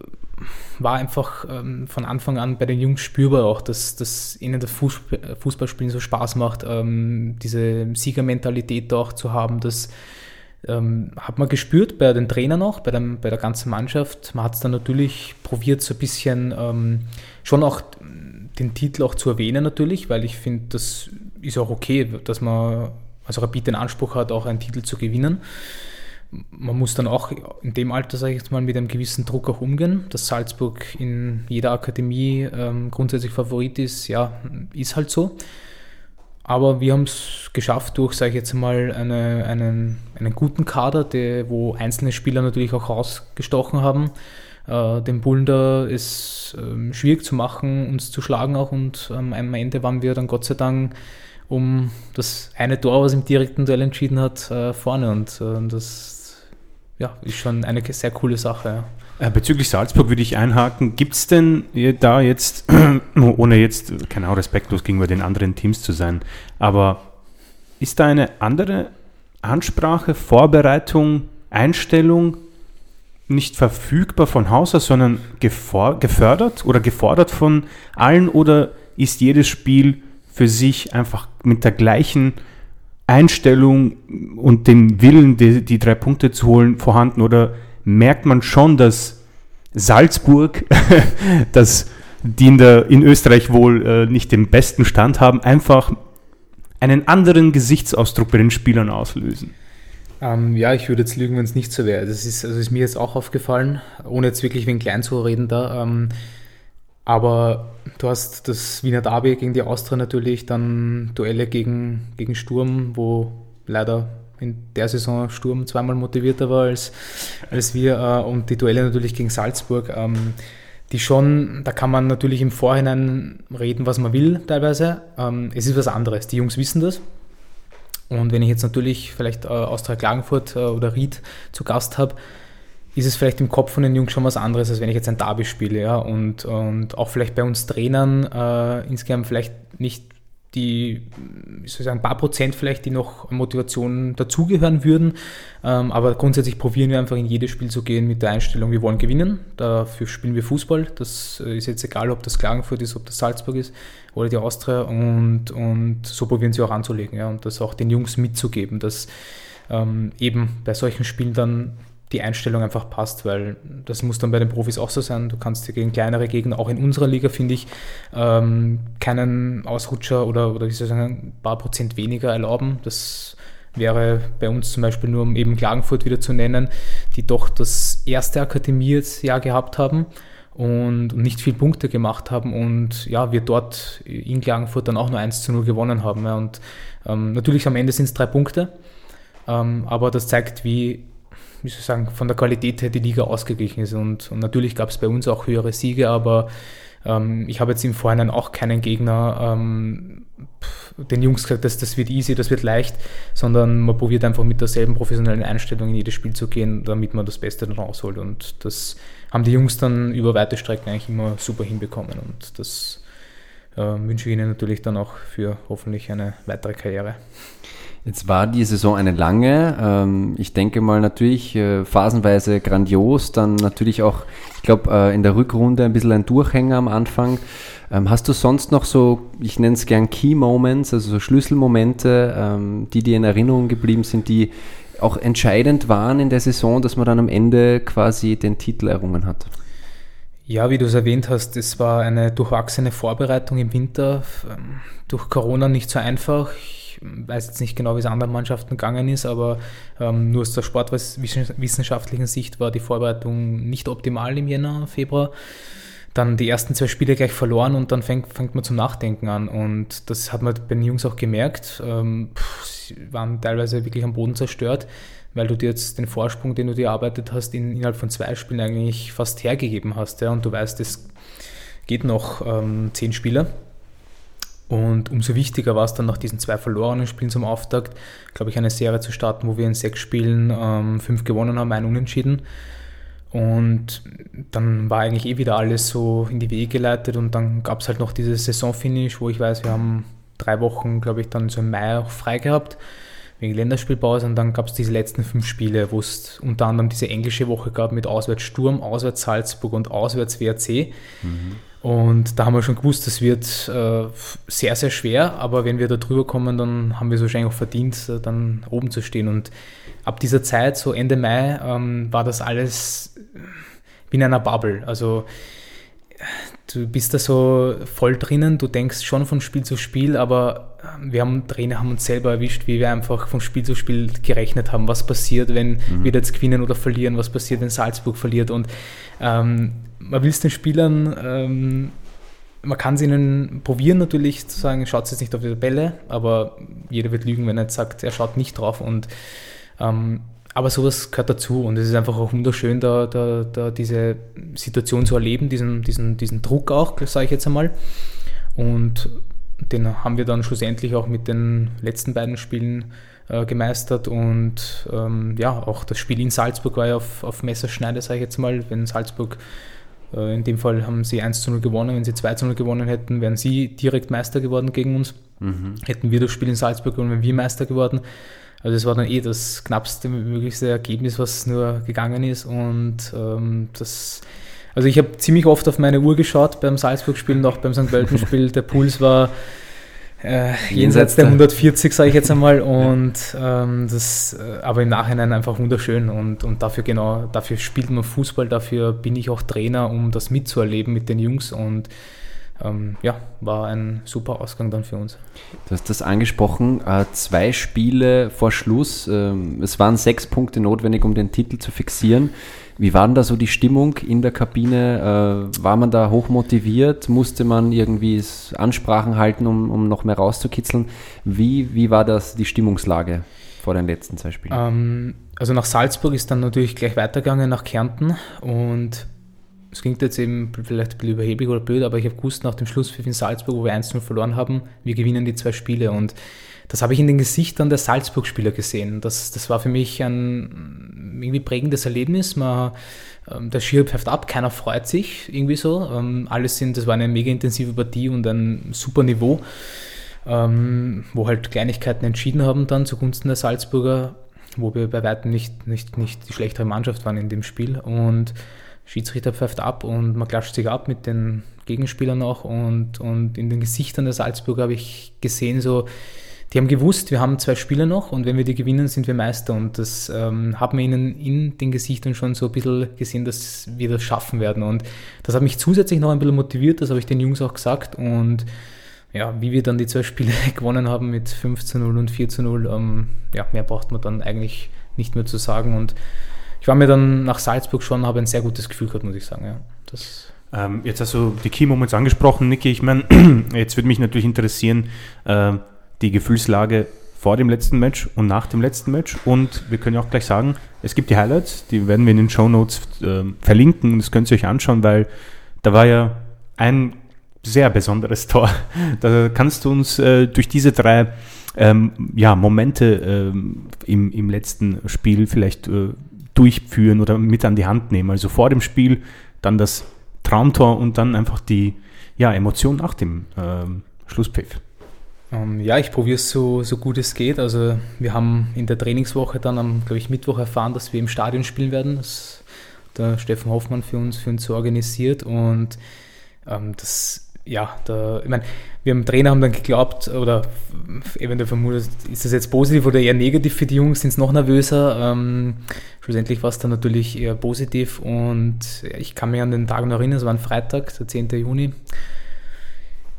war einfach ähm, von Anfang an bei den Jungs spürbar auch, dass, dass ihnen das Fußballspielen so Spaß macht, ähm, diese Siegermentalität auch zu haben. Das ähm, hat man gespürt bei den Trainern auch, bei, dem, bei der ganzen Mannschaft. Man hat es dann natürlich probiert, so ein bisschen ähm, schon auch den Titel auch zu erwähnen natürlich, weil ich finde, das ist auch okay, dass man also Rapid den Anspruch hat, auch einen Titel zu gewinnen. Man muss dann auch in dem Alter, sage ich jetzt mal, mit einem gewissen Druck auch umgehen. Dass Salzburg in jeder Akademie ähm, grundsätzlich Favorit ist, ja, ist halt so. Aber wir haben es geschafft durch, sage ich jetzt mal, eine, einen, einen guten Kader, der, wo einzelne Spieler natürlich auch rausgestochen haben. Äh, den Bullen da ist ähm, schwierig zu machen, uns zu schlagen auch. Und ähm, am Ende waren wir dann Gott sei Dank um das eine Tor, was im direkten Duell entschieden hat, äh, vorne. Und äh, das ja, ist schon eine sehr coole Sache. Ja. Äh, bezüglich Salzburg würde ich einhaken. Gibt es denn da jetzt, ohne jetzt, keine Ahnung, respektlos gegenüber den anderen Teams zu sein, aber ist da eine andere Ansprache, Vorbereitung, Einstellung nicht verfügbar von Haus aus, sondern gefördert oder gefordert von allen oder ist jedes Spiel für sich einfach mit der gleichen Einstellung und dem Willen, die, die drei Punkte zu holen, vorhanden? Oder merkt man schon, dass Salzburg, dass die in, der, in Österreich wohl äh, nicht den besten Stand haben, einfach einen anderen Gesichtsausdruck bei den Spielern auslösen? Ähm, ja, ich würde jetzt lügen, wenn es nicht so wäre. Das ist, also ist mir jetzt auch aufgefallen, ohne jetzt wirklich wegen klein zu reden da. Ähm, aber du hast das Wiener Derby gegen die Austria natürlich, dann Duelle gegen, gegen Sturm, wo leider in der Saison Sturm zweimal motivierter war als, als wir äh, und die Duelle natürlich gegen Salzburg, ähm, die schon, da kann man natürlich im Vorhinein reden, was man will teilweise. Ähm, es ist was anderes, die Jungs wissen das. Und wenn ich jetzt natürlich vielleicht äh, Austria Klagenfurt äh, oder Ried zu Gast habe, ist es vielleicht im Kopf von den Jungs schon was anderes, als wenn ich jetzt ein Derby spiele. Ja? Und, und auch vielleicht bei uns Trainern äh, insgesamt vielleicht nicht die, wie soll ich sagen, ein paar Prozent vielleicht, die noch Motivation dazugehören würden. Ähm, aber grundsätzlich probieren wir einfach in jedes Spiel zu gehen mit der Einstellung, wir wollen gewinnen. Dafür spielen wir Fußball. Das äh, ist jetzt egal, ob das Klagenfurt ist, ob das Salzburg ist oder die Austria. Und, und so probieren sie auch anzulegen ja? und das auch den Jungs mitzugeben, dass ähm, eben bei solchen Spielen dann die Einstellung einfach passt, weil das muss dann bei den Profis auch so sein. Du kannst dir gegen kleinere Gegner, auch in unserer Liga, finde ich, ähm, keinen Ausrutscher oder, oder wie soll ich sagen, ein paar Prozent weniger erlauben. Das wäre bei uns zum Beispiel nur, um eben Klagenfurt wieder zu nennen, die doch das erste Akademiejahr gehabt haben und nicht viel Punkte gemacht haben und ja, wir dort in Klagenfurt dann auch nur 1 zu 0 gewonnen haben. Ja. Und ähm, natürlich am Ende sind es drei Punkte, ähm, aber das zeigt, wie wie soll ich sagen, von der Qualität her die Liga ausgeglichen ist. Und, und natürlich gab es bei uns auch höhere Siege, aber ähm, ich habe jetzt im Vorhinein auch keinen Gegner ähm, den Jungs gesagt, dass das wird easy, das wird leicht, sondern man probiert einfach mit derselben professionellen Einstellung in jedes Spiel zu gehen, damit man das Beste dann rausholt. Und das haben die Jungs dann über weite Strecken eigentlich immer super hinbekommen. Und das äh, wünsche ich ihnen natürlich dann auch für hoffentlich eine weitere Karriere. Jetzt war die Saison eine lange. Ähm, ich denke mal natürlich äh, phasenweise grandios, dann natürlich auch, ich glaube, äh, in der Rückrunde ein bisschen ein Durchhänger am Anfang. Ähm, hast du sonst noch so, ich nenne es gern Key Moments, also so Schlüsselmomente, ähm, die dir in Erinnerung geblieben sind, die auch entscheidend waren in der Saison, dass man dann am Ende quasi den Titel errungen hat? Ja, wie du es erwähnt hast, es war eine durchwachsene Vorbereitung im Winter. Durch Corona nicht so einfach. Weiß jetzt nicht genau, wie es anderen Mannschaften gegangen ist, aber ähm, nur aus der sportwissenschaftlichen Sicht war die Vorbereitung nicht optimal im Jänner, Februar. Dann die ersten zwei Spiele gleich verloren und dann fängt, fängt man zum Nachdenken an. Und das hat man bei den Jungs auch gemerkt. Ähm, pff, sie waren teilweise wirklich am Boden zerstört, weil du dir jetzt den Vorsprung, den du dir erarbeitet hast, in, innerhalb von zwei Spielen eigentlich fast hergegeben hast. Ja? Und du weißt, es geht noch ähm, zehn Spieler. Und umso wichtiger war es dann nach diesen zwei verlorenen Spielen zum Auftakt, glaube ich, eine Serie zu starten, wo wir in sechs Spielen ähm, fünf gewonnen haben, ein Unentschieden. Und dann war eigentlich eh wieder alles so in die Wege geleitet und dann gab es halt noch dieses Saisonfinish, wo ich weiß, wir haben drei Wochen, glaube ich, dann so im Mai auch frei gehabt, wegen Länderspielpause und dann gab es diese letzten fünf Spiele, wo es unter anderem diese englische Woche gab mit Auswärts Sturm, Auswärts Salzburg und Auswärts WRC. Mhm. Und da haben wir schon gewusst, das wird äh, sehr, sehr schwer, aber wenn wir da drüber kommen, dann haben wir es wahrscheinlich auch verdient, äh, dann oben zu stehen. Und ab dieser Zeit, so Ende Mai, ähm, war das alles wie in einer Bubble. Also du bist da so voll drinnen, du denkst schon von Spiel zu Spiel, aber ähm, wir haben Trainer haben uns selber erwischt, wie wir einfach von Spiel zu Spiel gerechnet haben, was passiert, wenn mhm. wir jetzt gewinnen oder verlieren, was passiert, wenn Salzburg verliert. Und ähm, man will es den Spielern, ähm, man kann es ihnen probieren natürlich zu sagen, schaut jetzt nicht auf die Tabelle, aber jeder wird lügen, wenn er jetzt sagt, er schaut nicht drauf. Und ähm, aber sowas gehört dazu und es ist einfach auch wunderschön, da, da, da diese Situation zu erleben, diesen, diesen, diesen Druck auch, sage ich jetzt einmal. Und den haben wir dann schlussendlich auch mit den letzten beiden Spielen äh, gemeistert und ähm, ja, auch das Spiel in Salzburg war ja auf, auf Messerschneide, sage ich jetzt mal. Wenn Salzburg, äh, in dem Fall haben sie 1 zu 0 gewonnen, wenn sie 2 zu 0 gewonnen hätten, wären sie direkt Meister geworden gegen uns. Mhm. Hätten wir das Spiel in Salzburg gewonnen, wären wir Meister geworden. Also es war dann eh das knappste möglichste Ergebnis, was nur gegangen ist. Und ähm, das, also ich habe ziemlich oft auf meine Uhr geschaut beim Salzburg-Spiel und auch beim St. Pölten-Spiel. Der Puls war äh, jenseits der 140, sage ich jetzt einmal. Und ähm, das, äh, aber im Nachhinein einfach wunderschön. Und, und dafür genau, dafür spielt man Fußball, dafür bin ich auch Trainer, um das mitzuerleben mit den Jungs. Und ähm, ja, war ein super Ausgang dann für uns. Du hast das angesprochen, äh, zwei Spiele vor Schluss. Ähm, es waren sechs Punkte notwendig, um den Titel zu fixieren. Wie war denn da so die Stimmung in der Kabine? Äh, war man da hoch motiviert? Musste man irgendwie Ansprachen halten, um, um noch mehr rauszukitzeln? Wie, wie war das die Stimmungslage vor den letzten zwei Spielen? Ähm, also nach Salzburg ist dann natürlich gleich weitergegangen nach Kärnten und es klingt jetzt eben vielleicht ein bisschen überheblich oder blöd, aber ich habe gewusst, nach dem Schlusspfiff in Salzburg, wo wir 1-0 verloren haben, wir gewinnen die zwei Spiele. Und das habe ich in den Gesichtern der Salzburg-Spieler gesehen. Das, das war für mich ein irgendwie prägendes Erlebnis. Man, ähm, der Schirr pfeift ab, keiner freut sich irgendwie so. Ähm, alles sind, das war eine mega intensive Partie und ein super Niveau, ähm, wo halt Kleinigkeiten entschieden haben dann zugunsten der Salzburger, wo wir bei weitem nicht, nicht, nicht die schlechtere Mannschaft waren in dem Spiel. Und Schiedsrichter pfeift ab und man klatscht sich ab mit den Gegenspielern auch und, und in den Gesichtern der Salzburger habe ich gesehen, so, die haben gewusst, wir haben zwei Spiele noch und wenn wir die gewinnen, sind wir Meister und das ähm, haben wir ihnen in den Gesichtern schon so ein bisschen gesehen, dass wir das schaffen werden und das hat mich zusätzlich noch ein bisschen motiviert, das habe ich den Jungs auch gesagt und ja, wie wir dann die zwei Spiele gewonnen haben mit 5 zu 0 und 4 zu 0, ähm, ja, mehr braucht man dann eigentlich nicht mehr zu sagen und ich war mir dann nach Salzburg schon, habe ein sehr gutes Gefühl gehabt, muss ich sagen. Ja. Das ähm, jetzt hast du die Key Moments angesprochen, Niki. Ich meine, jetzt würde mich natürlich interessieren, äh, die Gefühlslage vor dem letzten Match und nach dem letzten Match. Und wir können ja auch gleich sagen, es gibt die Highlights, die werden wir in den Show Notes äh, verlinken das könnt ihr euch anschauen, weil da war ja ein sehr besonderes Tor. Da kannst du uns äh, durch diese drei ähm, ja, Momente ähm, im, im letzten Spiel vielleicht äh, durchführen oder mit an die Hand nehmen. Also vor dem Spiel, dann das Traumtor und dann einfach die ja, Emotion nach dem ähm, Schlusspfiff. Ähm, ja, ich probiere es so, so gut es geht. Also wir haben in der Trainingswoche dann am, glaube ich, Mittwoch erfahren, dass wir im Stadion spielen werden. Das der Steffen Hoffmann für uns, für uns so organisiert und ähm, das ja, da, ich meine, wir im Trainer haben dann geglaubt oder eventuell vermutet, ist das jetzt positiv oder eher negativ für die Jungs, sind es noch nervöser. Ähm, schlussendlich war es dann natürlich eher positiv und ich kann mich an den Tag noch erinnern, es war ein Freitag, der 10. Juni.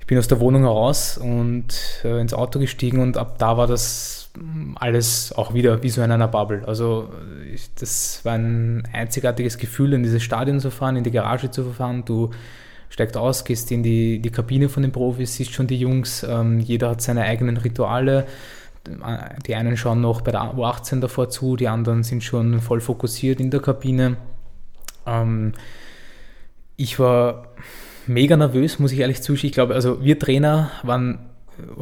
Ich bin aus der Wohnung raus und äh, ins Auto gestiegen und ab da war das alles auch wieder wie so in einer Bubble. Also ich, das war ein einzigartiges Gefühl, in dieses Stadion zu fahren, in die Garage zu fahren. Du steigt aus, gehst in die, die Kabine von den Profis, siehst schon die Jungs, ähm, jeder hat seine eigenen Rituale. Die einen schauen noch bei der U18 davor zu, die anderen sind schon voll fokussiert in der Kabine. Ähm, ich war mega nervös, muss ich ehrlich zuschieben. Ich glaube, also wir Trainer waren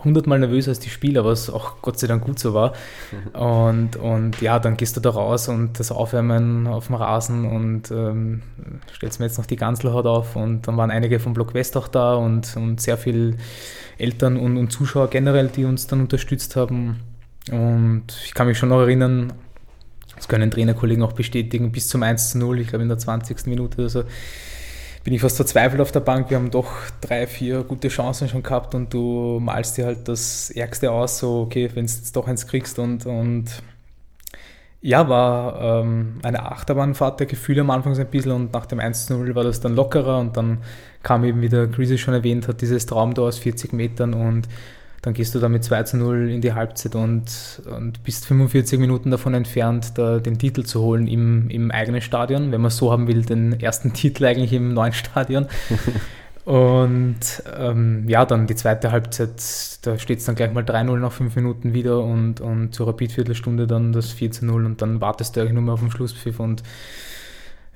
hundertmal nervöser als die Spieler, was auch Gott sei Dank gut so war. Und, und ja, dann gehst du da raus und das Aufwärmen auf dem Rasen und ähm, stellst mir jetzt noch die Ganzelhaut auf und dann waren einige vom Block West auch da und, und sehr viele Eltern und, und Zuschauer generell, die uns dann unterstützt haben. Und ich kann mich schon noch erinnern, das können Trainerkollegen auch bestätigen, bis zum 1 zu 0, ich glaube in der 20. Minute oder so, bin ich fast verzweifelt auf der Bank. Wir haben doch drei, vier gute Chancen schon gehabt und du malst dir halt das Ärgste aus, so, okay, wenn du jetzt doch eins kriegst und, und Ja, war ähm, eine Achterbahnfahrt der Gefühle am Anfang so ein bisschen und nach dem 1-0 war das dann lockerer und dann kam eben, wie der Greasy schon erwähnt hat, dieses Traumtor aus 40 Metern und dann gehst du da mit 2 0 in die Halbzeit und, und bist 45 Minuten davon entfernt, da den Titel zu holen im, im eigenen Stadion, wenn man so haben will, den ersten Titel eigentlich im neuen Stadion. Und ähm, ja, dann die zweite Halbzeit, da steht es dann gleich mal 3-0 nach 5 Minuten wieder und, und zur Rapid-Viertelstunde dann das 4-0 und dann wartest du eigentlich nur mehr auf den Schlusspfiff und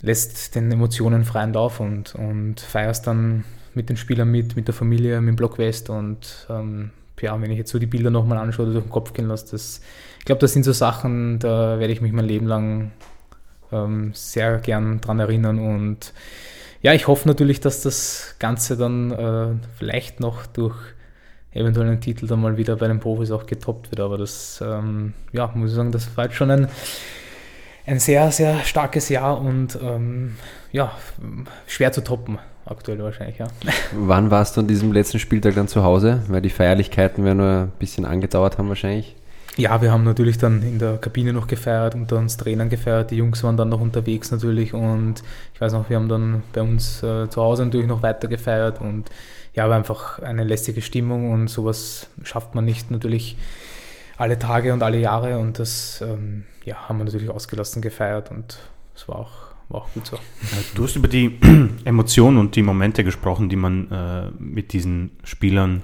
lässt den Emotionen freien Lauf und, und feierst dann mit den Spielern mit, mit der Familie, mit dem Block West und ähm, ja, wenn ich jetzt so die Bilder nochmal anschaue oder durch den Kopf gehen lasse, das, ich glaube, das sind so Sachen, da werde ich mich mein Leben lang ähm, sehr gern dran erinnern und ja, ich hoffe natürlich, dass das Ganze dann äh, vielleicht noch durch eventuell einen Titel dann mal wieder bei den Profis auch getoppt wird. Aber das, ähm, ja, muss ich sagen, das war jetzt schon ein, ein sehr, sehr starkes Jahr und ähm, ja, schwer zu toppen aktuell wahrscheinlich, ja. Wann warst du an diesem letzten Spieltag dann zu Hause? Weil die Feierlichkeiten werden nur ein bisschen angedauert haben wahrscheinlich. Ja, wir haben natürlich dann in der Kabine noch gefeiert, unter uns Trainern gefeiert. Die Jungs waren dann noch unterwegs natürlich und ich weiß noch, wir haben dann bei uns äh, zu Hause natürlich noch weiter gefeiert und ja, war einfach eine lästige Stimmung und sowas schafft man nicht natürlich alle Tage und alle Jahre und das ähm, ja, haben wir natürlich ausgelassen gefeiert und es war auch, war auch gut so. Du hast über die Emotionen und die Momente gesprochen, die man äh, mit diesen Spielern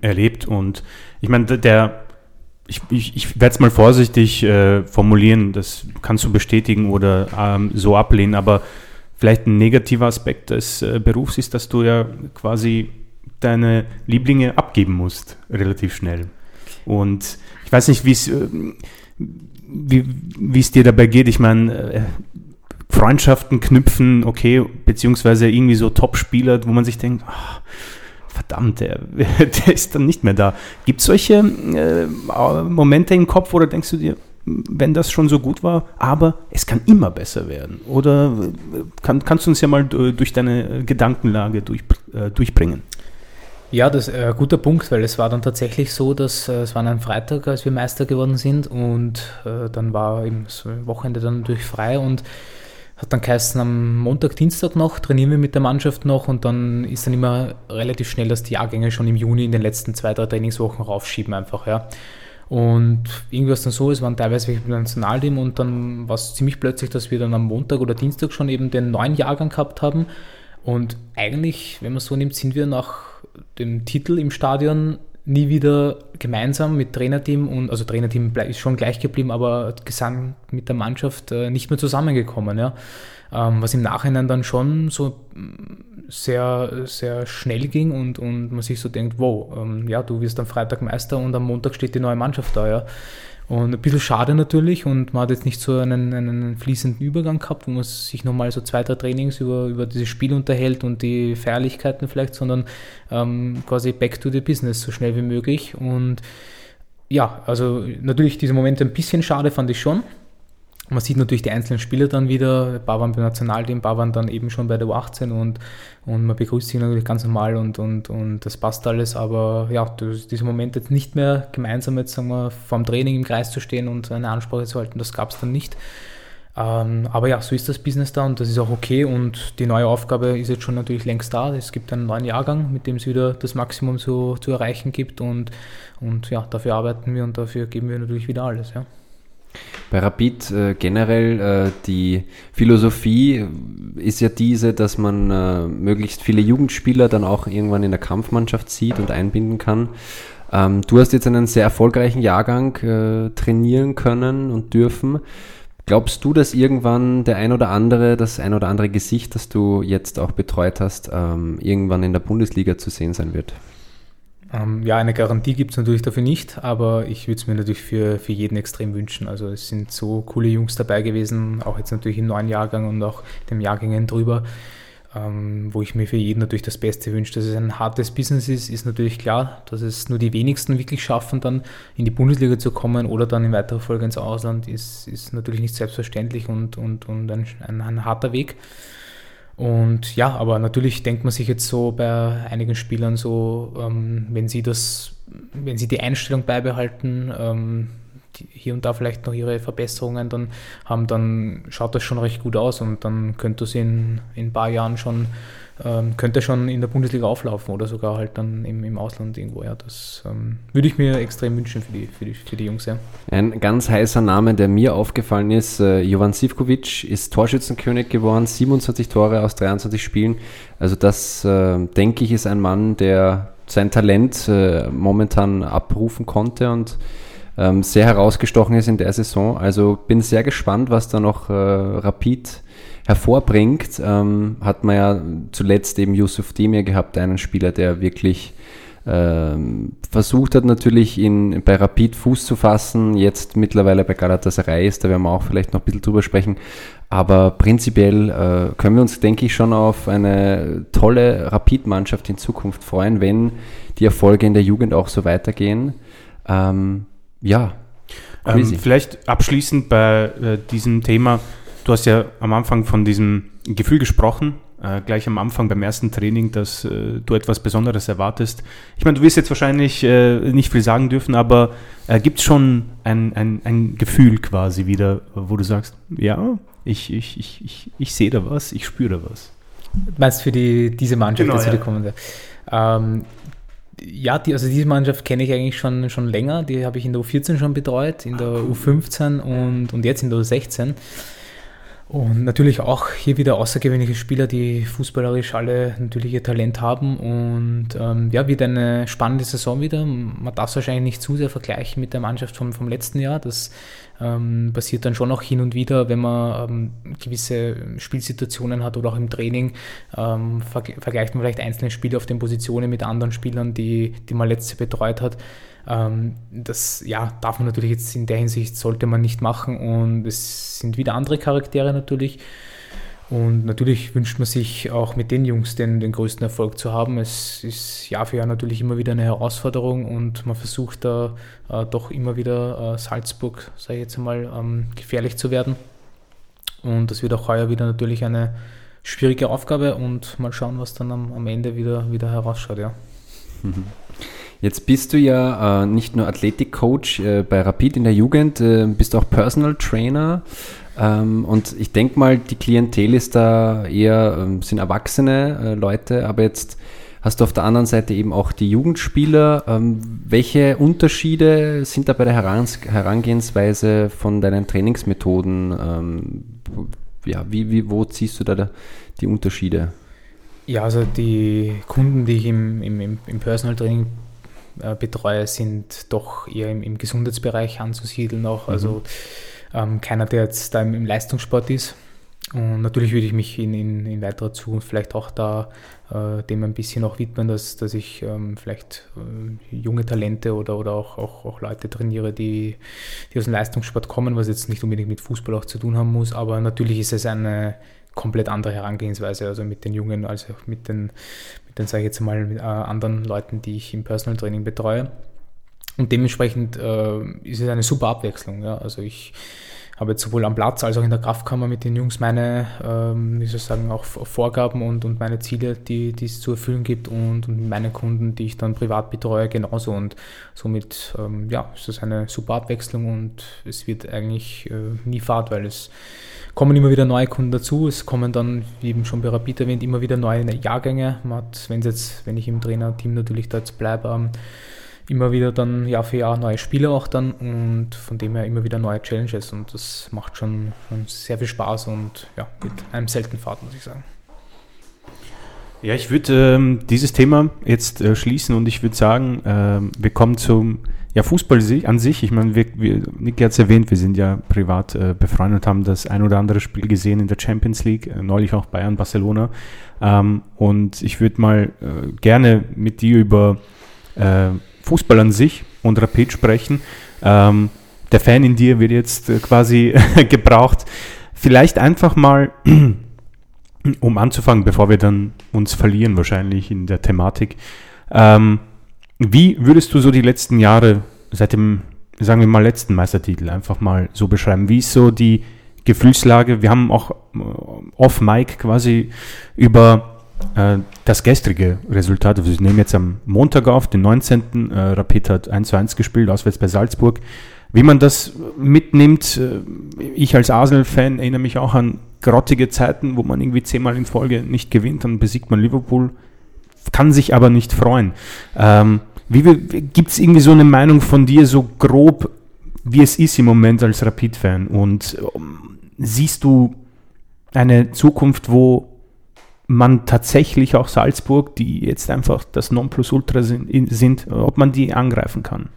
erlebt und ich meine, der ich, ich, ich werde es mal vorsichtig äh, formulieren, das kannst du bestätigen oder ähm, so ablehnen, aber vielleicht ein negativer Aspekt des äh, Berufs ist, dass du ja quasi deine Lieblinge abgeben musst, relativ schnell. Und ich weiß nicht, äh, wie es dir dabei geht. Ich meine, äh, Freundschaften knüpfen, okay, beziehungsweise irgendwie so Top-Spieler, wo man sich denkt, ach, verdammt, der, der ist dann nicht mehr da. Gibt es solche äh, Momente im Kopf, oder denkst du dir, wenn das schon so gut war, aber es kann immer besser werden? Oder äh, kann, kannst du uns ja mal durch deine Gedankenlage durch, äh, durchbringen? Ja, das ist ein guter Punkt, weil es war dann tatsächlich so, dass äh, es war ein Freitag, als wir Meister geworden sind und äh, dann war eben das Wochenende dann natürlich frei und hat dann geheißen, am Montag, Dienstag noch trainieren wir mit der Mannschaft noch und dann ist dann immer relativ schnell, dass die Jahrgänge schon im Juni in den letzten zwei, drei Trainingswochen raufschieben einfach, ja. Und irgendwie war es dann so, es waren teilweise welche im Nationalteam und dann war es ziemlich plötzlich, dass wir dann am Montag oder Dienstag schon eben den neuen Jahrgang gehabt haben. Und eigentlich, wenn man so nimmt, sind wir nach dem Titel im Stadion nie wieder gemeinsam mit Trainerteam und also Trainerteam ist schon gleich geblieben, aber gesamt mit der Mannschaft äh, nicht mehr zusammengekommen. Ja. Ähm, was im Nachhinein dann schon so mm, sehr, sehr schnell ging und, und man sich so denkt, wow, ähm, ja, du wirst am Freitag Meister und am Montag steht die neue Mannschaft da. Ja. Und ein bisschen schade natürlich und man hat jetzt nicht so einen, einen fließenden Übergang gehabt, wo man sich nochmal so zwei, drei Trainings über, über dieses Spiel unterhält und die Feierlichkeiten vielleicht, sondern ähm, quasi back to the business so schnell wie möglich. Und ja, also natürlich diese Momente ein bisschen schade fand ich schon, man sieht natürlich die einzelnen Spieler dann wieder, ein paar waren beim Nationalteam, ein paar waren dann eben schon bei der U18 und, und man begrüßt sich natürlich ganz normal und, und, und das passt alles, aber ja, dieser Moment jetzt nicht mehr gemeinsam jetzt sagen wir vorm Training im Kreis zu stehen und eine Ansprache zu halten, das gab es dann nicht. Ähm, aber ja, so ist das Business da und das ist auch okay und die neue Aufgabe ist jetzt schon natürlich längst da. Es gibt einen neuen Jahrgang, mit dem es wieder das Maximum zu, zu erreichen gibt und, und ja, dafür arbeiten wir und dafür geben wir natürlich wieder alles. Ja. Bei Rapid äh, generell äh, die Philosophie ist ja diese, dass man äh, möglichst viele Jugendspieler dann auch irgendwann in der Kampfmannschaft sieht und einbinden kann. Ähm, du hast jetzt einen sehr erfolgreichen Jahrgang äh, trainieren können und dürfen. Glaubst du, dass irgendwann der ein oder andere, das ein oder andere Gesicht, das du jetzt auch betreut hast, ähm, irgendwann in der Bundesliga zu sehen sein wird? Ähm, ja, eine Garantie gibt es natürlich dafür nicht, aber ich würde es mir natürlich für, für jeden extrem wünschen. Also es sind so coole Jungs dabei gewesen, auch jetzt natürlich im neuen Jahrgang und auch dem Jahrgängen drüber, ähm, wo ich mir für jeden natürlich das Beste wünsche. Dass es ein hartes Business ist, ist natürlich klar, dass es nur die wenigsten wirklich schaffen, dann in die Bundesliga zu kommen oder dann in weiterer Folge ins Ausland, ist, ist natürlich nicht selbstverständlich und, und, und ein, ein, ein harter Weg. Und ja, aber natürlich denkt man sich jetzt so bei einigen Spielern so, ähm, wenn sie das, wenn sie die Einstellung beibehalten, ähm, hier und da vielleicht noch ihre Verbesserungen dann haben, dann schaut das schon recht gut aus und dann könnte es in, in ein paar Jahren schon ähm, könnte schon in der Bundesliga auflaufen oder sogar halt dann im, im Ausland irgendwo. Ja, das ähm, würde ich mir extrem wünschen für die, für die, für die Jungs. Ja. Ein ganz heißer Name, der mir aufgefallen ist, äh, Jovan Sivkovic ist Torschützenkönig geworden, 27 Tore aus 23 Spielen. Also das, äh, denke ich, ist ein Mann, der sein Talent äh, momentan abrufen konnte und ähm, sehr herausgestochen ist in der Saison. Also bin sehr gespannt, was da noch äh, Rapid hervorbringt, ähm, hat man ja zuletzt eben Yusuf Demir gehabt, einen Spieler, der wirklich ähm, versucht hat natürlich in, bei Rapid Fuß zu fassen, jetzt mittlerweile bei Galatasaray ist, da werden wir auch vielleicht noch ein bisschen drüber sprechen, aber prinzipiell äh, können wir uns, denke ich, schon auf eine tolle Rapid-Mannschaft in Zukunft freuen, wenn die Erfolge in der Jugend auch so weitergehen. Ähm, ja, ähm, vielleicht abschließend bei äh, diesem Thema, Du hast ja am Anfang von diesem Gefühl gesprochen, äh, gleich am Anfang beim ersten Training, dass äh, du etwas Besonderes erwartest. Ich meine, du wirst jetzt wahrscheinlich äh, nicht viel sagen dürfen, aber äh, gibt es schon ein, ein, ein Gefühl quasi wieder, wo du sagst, ja, ich, ich, ich, ich, ich sehe da was, ich spüre da was. Meinst für die, diese Mannschaft, genau, die ja. kommende? Ähm, ja, die, also diese Mannschaft kenne ich eigentlich schon, schon länger. Die habe ich in der U14 schon betreut, in der U15 und, und jetzt in der U16. Und natürlich auch hier wieder außergewöhnliche Spieler, die fußballerisch alle natürlich ihr Talent haben. Und ähm, ja, wird eine spannende Saison wieder. Man darf es wahrscheinlich nicht zu sehr vergleichen mit der Mannschaft vom, vom letzten Jahr. Das ähm, passiert dann schon auch hin und wieder, wenn man ähm, gewisse Spielsituationen hat oder auch im Training. Ähm, vergleicht man vielleicht einzelne Spiele auf den Positionen mit anderen Spielern, die, die man letzte betreut hat. Ähm, das ja, darf man natürlich jetzt in der Hinsicht, sollte man nicht machen und es sind wieder andere Charaktere natürlich. Und natürlich wünscht man sich auch mit den Jungs den, den größten Erfolg zu haben. Es ist Jahr für Jahr natürlich immer wieder eine Herausforderung und man versucht da äh, doch immer wieder äh, Salzburg, sage ich jetzt einmal, ähm, gefährlich zu werden. Und das wird auch heuer wieder natürlich eine schwierige Aufgabe und mal schauen, was dann am, am Ende wieder, wieder herausschaut. Ja. Mhm. Jetzt bist du ja äh, nicht nur Athletikcoach äh, bei Rapid in der Jugend, äh, bist auch Personal Trainer. Ähm, und ich denke mal, die Klientel ist da eher, ähm, sind erwachsene äh, Leute, aber jetzt hast du auf der anderen Seite eben auch die Jugendspieler. Ähm, welche Unterschiede sind da bei der Herangehensweise von deinen Trainingsmethoden? Ähm, ja, wie, wie, wo ziehst du da die Unterschiede? Ja, also die Kunden, die ich im, im, im Personal Training äh, betreue, sind doch eher im, im Gesundheitsbereich anzusiedeln auch. Also mhm. Ähm, keiner, der jetzt da im, im, Leistungssport ist. Und natürlich würde ich mich in, in, in weiterer Zukunft vielleicht auch da äh, dem ein bisschen auch widmen, dass, dass ich ähm, vielleicht äh, junge Talente oder, oder auch, auch, auch Leute trainiere, die, die aus dem Leistungssport kommen, was jetzt nicht unbedingt mit Fußball auch zu tun haben muss. Aber natürlich ist es eine komplett andere Herangehensweise, also mit den Jungen als auch mit den, mit den, sage ich jetzt mal, äh, anderen Leuten, die ich im Personal Training betreue. Und dementsprechend äh, ist es eine super Abwechslung. Ja? Also ich habe jetzt sowohl am Platz als auch in der Kraftkammer mit den Jungs meine, ähm, wie soll ich sagen, auch Vorgaben und, und meine Ziele, die, die es zu erfüllen gibt und, und meine Kunden, die ich dann privat betreue, genauso. Und somit, ähm, ja, ist das eine super Abwechslung und es wird eigentlich äh, nie Fahrt, weil es kommen immer wieder neue Kunden dazu. Es kommen dann, wie eben schon bei Rapid erwähnt, immer wieder neue Jahrgänge. Man hat, wenn jetzt, wenn ich im Trainerteam natürlich da jetzt bleibe, ähm, immer wieder dann Jahr für Jahr neue Spiele auch dann und von dem her immer wieder neue Challenges und das macht schon, schon sehr viel Spaß und ja, mit einem seltenen Fahrt, muss ich sagen. Ja, ich würde ähm, dieses Thema jetzt äh, schließen und ich würde sagen, äh, wir kommen zum ja, Fußball an sich, ich meine, wir, wir, Nick hat es erwähnt, wir sind ja privat äh, befreundet und haben das ein oder andere Spiel gesehen in der Champions League, äh, neulich auch Bayern, Barcelona. Ähm, und ich würde mal äh, gerne mit dir über äh, Fußball an sich und Rapid sprechen. Ähm, der Fan in dir wird jetzt äh, quasi gebraucht. Vielleicht einfach mal, um anzufangen, bevor wir dann uns verlieren wahrscheinlich in der Thematik. Ähm, wie würdest du so die letzten Jahre seit dem, sagen wir mal, letzten Meistertitel einfach mal so beschreiben? Wie ist so die Gefühlslage? Wir haben auch äh, off-Mic quasi über das gestrige Resultat, also wir nehmen jetzt am Montag auf, den 19. Äh, Rapid hat 1 zu 1 gespielt, auswärts bei Salzburg. wie man das mitnimmt. Äh, ich als Arsenal-Fan erinnere mich auch an grottige Zeiten, wo man irgendwie zehnmal in Folge nicht gewinnt, dann besiegt man Liverpool, kann sich aber nicht freuen. Ähm, Gibt es irgendwie so eine Meinung von dir, so grob, wie es ist im Moment als Rapid-Fan? Und um, siehst du eine Zukunft, wo man tatsächlich auch Salzburg, die jetzt einfach das Nonplusultra sind, sind, ob man die angreifen kann?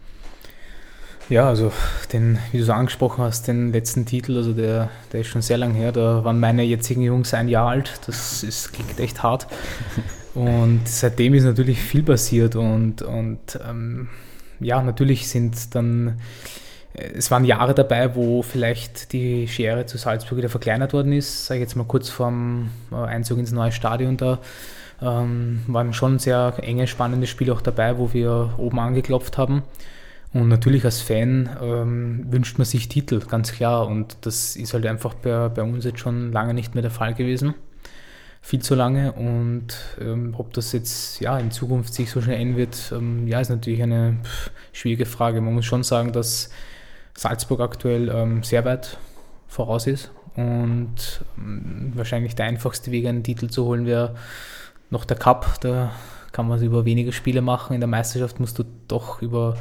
Ja, also den, wie du so angesprochen hast, den letzten Titel, also der, der ist schon sehr lang her, da waren meine jetzigen Jungs ein Jahr alt, das ist, klingt echt hart. Und seitdem ist natürlich viel passiert und, und ähm, ja, natürlich sind dann, es waren Jahre dabei, wo vielleicht die Schere zu Salzburg wieder verkleinert worden ist, sage ich jetzt mal kurz vorm äh, Einzug ins neue Stadion da. Ähm, waren schon sehr enge, spannende Spiele auch dabei, wo wir oben angeklopft haben. Und natürlich als Fan ähm, wünscht man sich Titel, ganz klar. Und das ist halt einfach bei, bei uns jetzt schon lange nicht mehr der Fall gewesen. Viel zu lange. Und ähm, ob das jetzt ja, in Zukunft sich so schnell ändern wird, ähm, ja, ist natürlich eine schwierige Frage. Man muss schon sagen, dass Salzburg aktuell ähm, sehr weit voraus ist. Und ähm, wahrscheinlich der einfachste Weg, einen Titel zu holen, wäre noch der Cup. Da kann man es über wenige Spiele machen. In der Meisterschaft musst du doch über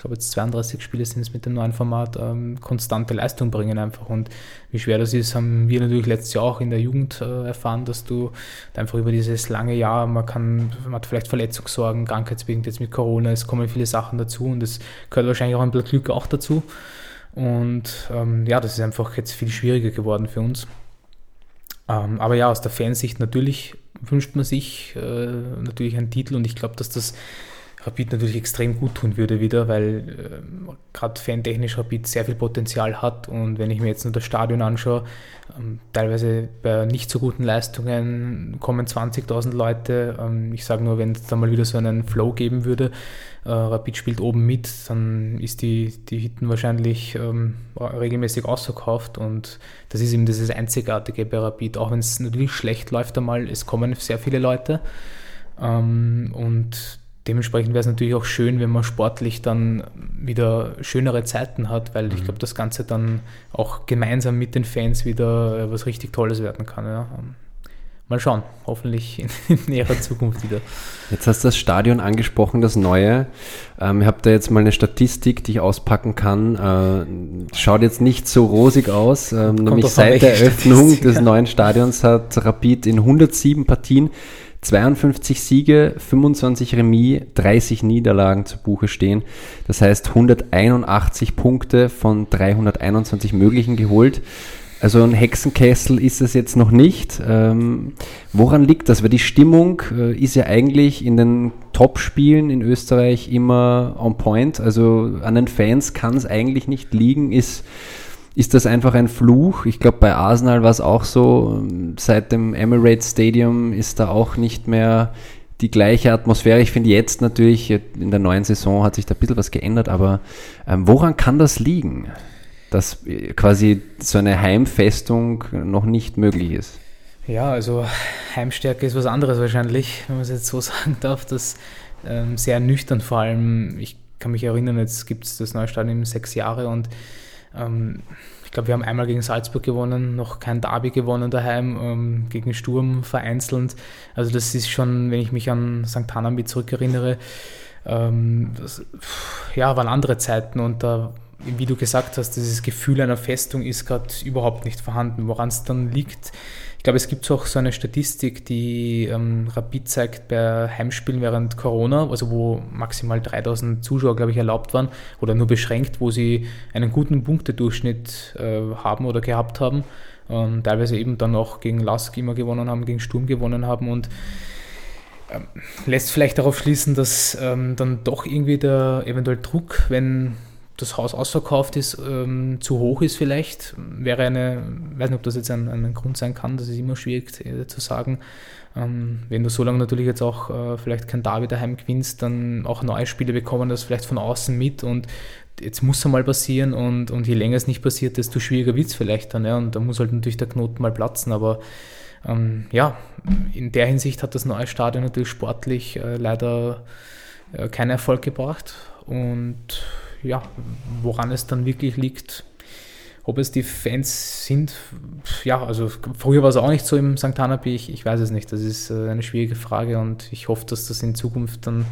glaube jetzt 32 Spiele sind es mit dem neuen Format, ähm, konstante Leistung bringen einfach. Und wie schwer das ist, haben wir natürlich letztes Jahr auch in der Jugend äh, erfahren, dass du einfach über dieses lange Jahr, man kann, man hat vielleicht Verletzungssorgen, krankheitsbedingt jetzt mit Corona, es kommen viele Sachen dazu und es gehört wahrscheinlich auch ein bisschen Glück auch dazu. Und ähm, ja, das ist einfach jetzt viel schwieriger geworden für uns. Ähm, aber ja, aus der Fansicht natürlich wünscht man sich äh, natürlich einen Titel und ich glaube, dass das Rapid natürlich extrem gut tun würde wieder, weil äh, gerade fantechnisch Rapid sehr viel Potenzial hat und wenn ich mir jetzt nur das Stadion anschaue, ähm, teilweise bei nicht so guten Leistungen kommen 20.000 Leute. Ähm, ich sage nur, wenn es da mal wieder so einen Flow geben würde, äh, Rapid spielt oben mit, dann ist die, die Hitten wahrscheinlich ähm, regelmäßig ausverkauft und das ist eben dieses Einzigartige bei Rapid, auch wenn es natürlich schlecht läuft einmal, es kommen sehr viele Leute ähm, und dementsprechend wäre es natürlich auch schön, wenn man sportlich dann wieder schönere Zeiten hat, weil ich mhm. glaube, das Ganze dann auch gemeinsam mit den Fans wieder was richtig Tolles werden kann. Ja. Mal schauen, hoffentlich in, in näherer Zukunft wieder. Jetzt hast du das Stadion angesprochen, das neue. Ähm, ich habe da jetzt mal eine Statistik, die ich auspacken kann. Äh, schaut jetzt nicht so rosig aus. Ähm, nämlich seit der Eröffnung des neuen Stadions hat Rapid in 107 Partien 52 Siege, 25 Remis, 30 Niederlagen zu Buche stehen. Das heißt 181 Punkte von 321 möglichen geholt. Also ein Hexenkessel ist es jetzt noch nicht. Ähm, woran liegt das? Weil die Stimmung äh, ist ja eigentlich in den Top-Spielen in Österreich immer on point. Also an den Fans kann es eigentlich nicht liegen. Ist ist das einfach ein Fluch? Ich glaube, bei Arsenal war es auch so, seit dem Emirates Stadium ist da auch nicht mehr die gleiche Atmosphäre. Ich finde jetzt natürlich, in der neuen Saison hat sich da ein bisschen was geändert, aber ähm, woran kann das liegen, dass quasi so eine Heimfestung noch nicht möglich ist? Ja, also Heimstärke ist was anderes wahrscheinlich, wenn man es jetzt so sagen darf. Das ähm, sehr nüchtern vor allem. Ich kann mich erinnern, jetzt gibt es das neue Stadion sechs Jahre und ähm, ich glaube, wir haben einmal gegen Salzburg gewonnen, noch kein Derby gewonnen daheim, ähm, gegen Sturm vereinzelt. Also das ist schon, wenn ich mich an St. Hannami zurückerinnere, ähm, das, ja, waren andere Zeiten und da, wie du gesagt hast, dieses Gefühl einer Festung ist gerade überhaupt nicht vorhanden. Woran es dann liegt, ich glaube, es gibt auch so eine Statistik, die ähm, Rapid zeigt bei Heimspielen während Corona, also wo maximal 3000 Zuschauer, glaube ich, erlaubt waren oder nur beschränkt, wo sie einen guten Punktedurchschnitt äh, haben oder gehabt haben. Ähm, teilweise eben dann auch gegen Lask immer gewonnen haben, gegen Sturm gewonnen haben und ähm, lässt vielleicht darauf schließen, dass ähm, dann doch irgendwie der eventuell Druck, wenn das Haus ausverkauft ist, ähm, zu hoch ist vielleicht, wäre eine, weiß nicht, ob das jetzt ein, ein Grund sein kann, das ist immer schwierig äh, zu sagen. Ähm, wenn du so lange natürlich jetzt auch äh, vielleicht kein Derby daheim gewinnst, dann auch neue Spiele bekommen das vielleicht von außen mit und jetzt muss es mal passieren und, und je länger es nicht passiert, desto schwieriger wird es vielleicht dann. Ja? Und da muss halt natürlich der Knoten mal platzen, aber ähm, ja, in der Hinsicht hat das neue Stadion natürlich sportlich äh, leider äh, keinen Erfolg gebracht und ja, woran es dann wirklich liegt, ob es die Fans sind, ja, also früher war es auch nicht so im St. Hanapi, ich, ich weiß es nicht. Das ist äh, eine schwierige Frage und ich hoffe, dass das in Zukunft dann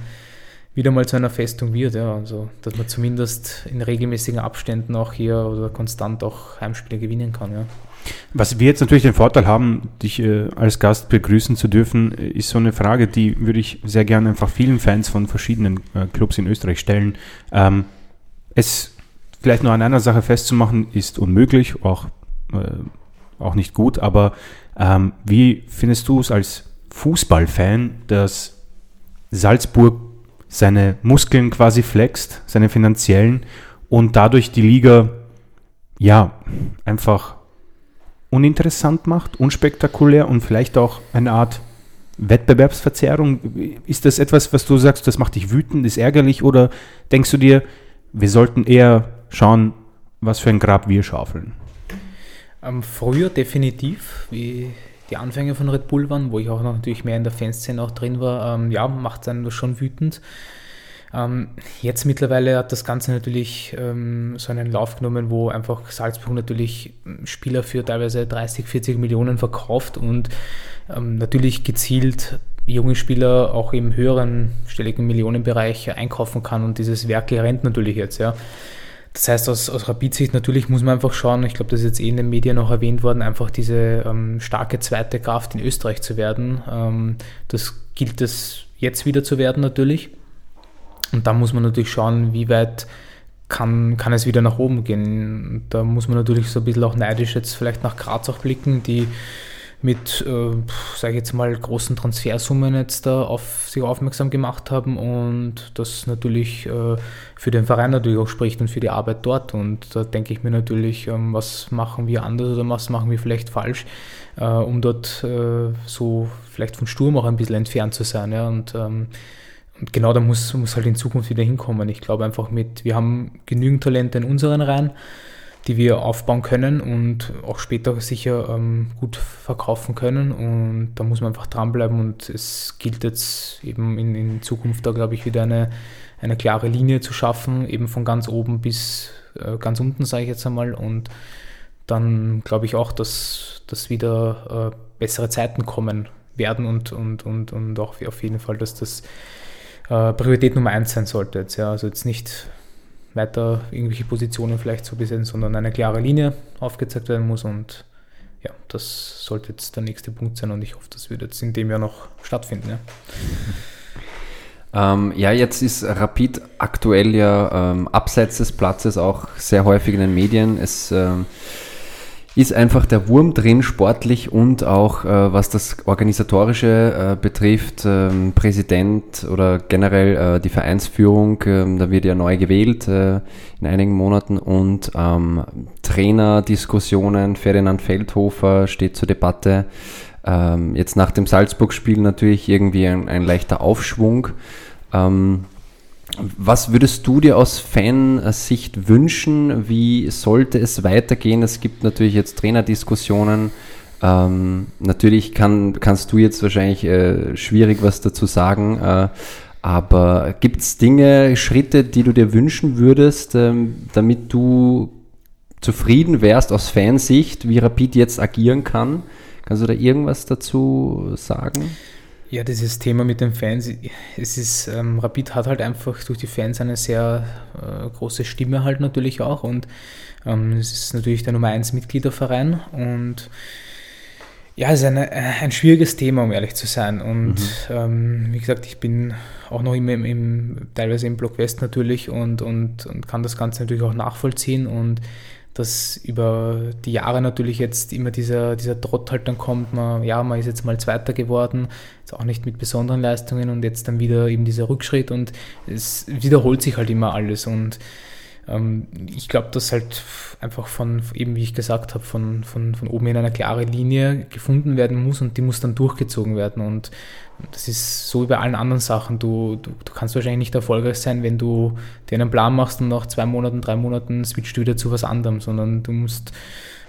wieder mal zu einer Festung wird. Ja. Also, dass man zumindest in regelmäßigen Abständen auch hier oder konstant auch Heimspiele gewinnen kann. Ja. Was wir jetzt natürlich den Vorteil haben, dich äh, als Gast begrüßen zu dürfen, ist so eine Frage, die würde ich sehr gerne einfach vielen Fans von verschiedenen äh, Clubs in Österreich stellen. Ähm, es vielleicht nur an einer Sache festzumachen, ist unmöglich, auch, äh, auch nicht gut, aber ähm, wie findest du es als Fußballfan, dass Salzburg seine Muskeln quasi flext, seine finanziellen und dadurch die Liga ja einfach uninteressant macht, unspektakulär und vielleicht auch eine Art Wettbewerbsverzerrung. Ist das etwas, was du sagst, das macht dich wütend, ist ärgerlich oder denkst du dir, wir sollten eher schauen, was für ein Grab wir schaufeln? Ähm, früher definitiv, wie die Anfänge von Red Bull waren, wo ich auch noch natürlich mehr in der Fanszene auch drin war, ähm, ja, macht einen schon wütend. Ähm, jetzt mittlerweile hat das Ganze natürlich ähm, so einen Lauf genommen, wo einfach Salzburg natürlich Spieler für teilweise 30, 40 Millionen verkauft und ähm, natürlich gezielt junge Spieler auch im höheren stelligen Millionenbereich einkaufen kann und dieses Werk rennt natürlich jetzt, ja. Das heißt, aus, aus Rapid-Sicht natürlich muss man einfach schauen, ich glaube, das ist jetzt eh in den Medien noch erwähnt worden, einfach diese ähm, starke zweite Kraft in Österreich zu werden. Ähm, das gilt es jetzt wieder zu werden natürlich. Und da muss man natürlich schauen, wie weit kann, kann es wieder nach oben gehen. Da muss man natürlich so ein bisschen auch neidisch jetzt vielleicht nach Graz auch blicken, die mit, äh, sage ich jetzt mal, großen Transfersummen jetzt da auf sich aufmerksam gemacht haben und das natürlich äh, für den Verein natürlich auch spricht und für die Arbeit dort. Und da denke ich mir natürlich, ähm, was machen wir anders oder was machen wir vielleicht falsch, äh, um dort äh, so vielleicht von Sturm auch ein bisschen entfernt zu sein. Ja? Und ähm, und genau da muss, muss halt in Zukunft wieder hinkommen. Ich glaube einfach mit, wir haben genügend Talente in unseren Reihen, die wir aufbauen können und auch später sicher ähm, gut verkaufen können. Und da muss man einfach dranbleiben und es gilt jetzt eben in, in Zukunft da, glaube ich, wieder eine, eine klare Linie zu schaffen, eben von ganz oben bis äh, ganz unten, sage ich jetzt einmal. Und dann glaube ich auch, dass, dass wieder äh, bessere Zeiten kommen werden und, und, und, und auch auf jeden Fall, dass das äh, Priorität Nummer eins sein sollte. Jetzt, ja. Also jetzt nicht weiter irgendwelche Positionen vielleicht zu besetzen, sondern eine klare Linie aufgezeigt werden muss und ja, das sollte jetzt der nächste Punkt sein und ich hoffe, das wird jetzt in dem Jahr noch stattfinden. Ja. Ähm, ja, jetzt ist Rapid aktuell ja ähm, abseits des Platzes auch sehr häufig in den Medien. Es ähm, ist einfach der Wurm drin, sportlich und auch äh, was das Organisatorische äh, betrifft, ähm, Präsident oder generell äh, die Vereinsführung, ähm, da wird ja neu gewählt äh, in einigen Monaten und ähm, Trainerdiskussionen, Ferdinand Feldhofer steht zur Debatte. Ähm, jetzt nach dem Salzburg-Spiel natürlich irgendwie ein, ein leichter Aufschwung. Ähm, was würdest du dir aus Fansicht wünschen? Wie sollte es weitergehen? Es gibt natürlich jetzt Trainerdiskussionen. Ähm, natürlich kann, kannst du jetzt wahrscheinlich äh, schwierig was dazu sagen, äh, aber gibt es Dinge, Schritte, die du dir wünschen würdest, ähm, damit du zufrieden wärst aus Fansicht, wie Rapid jetzt agieren kann? Kannst du da irgendwas dazu sagen? Ja, dieses Thema mit den Fans, es ist, ähm, Rapid hat halt einfach durch die Fans eine sehr äh, große Stimme halt natürlich auch und ähm, es ist natürlich der Nummer 1 Mitgliederverein und ja, es ist eine, äh, ein schwieriges Thema, um ehrlich zu sein. Und mhm. ähm, wie gesagt, ich bin auch noch immer im, im, teilweise im Block West natürlich und, und, und kann das Ganze natürlich auch nachvollziehen und dass über die Jahre natürlich jetzt immer dieser, dieser Trott halt dann kommt, man, ja, man ist jetzt mal Zweiter geworden, jetzt auch nicht mit besonderen Leistungen und jetzt dann wieder eben dieser Rückschritt und es wiederholt sich halt immer alles. Und ich glaube, dass halt einfach von, eben wie ich gesagt habe, von, von, von oben in einer klare Linie gefunden werden muss und die muss dann durchgezogen werden und das ist so wie bei allen anderen Sachen. Du, du, du, kannst wahrscheinlich nicht erfolgreich sein, wenn du dir einen Plan machst und nach zwei Monaten, drei Monaten switcht du wieder zu was anderem, sondern du musst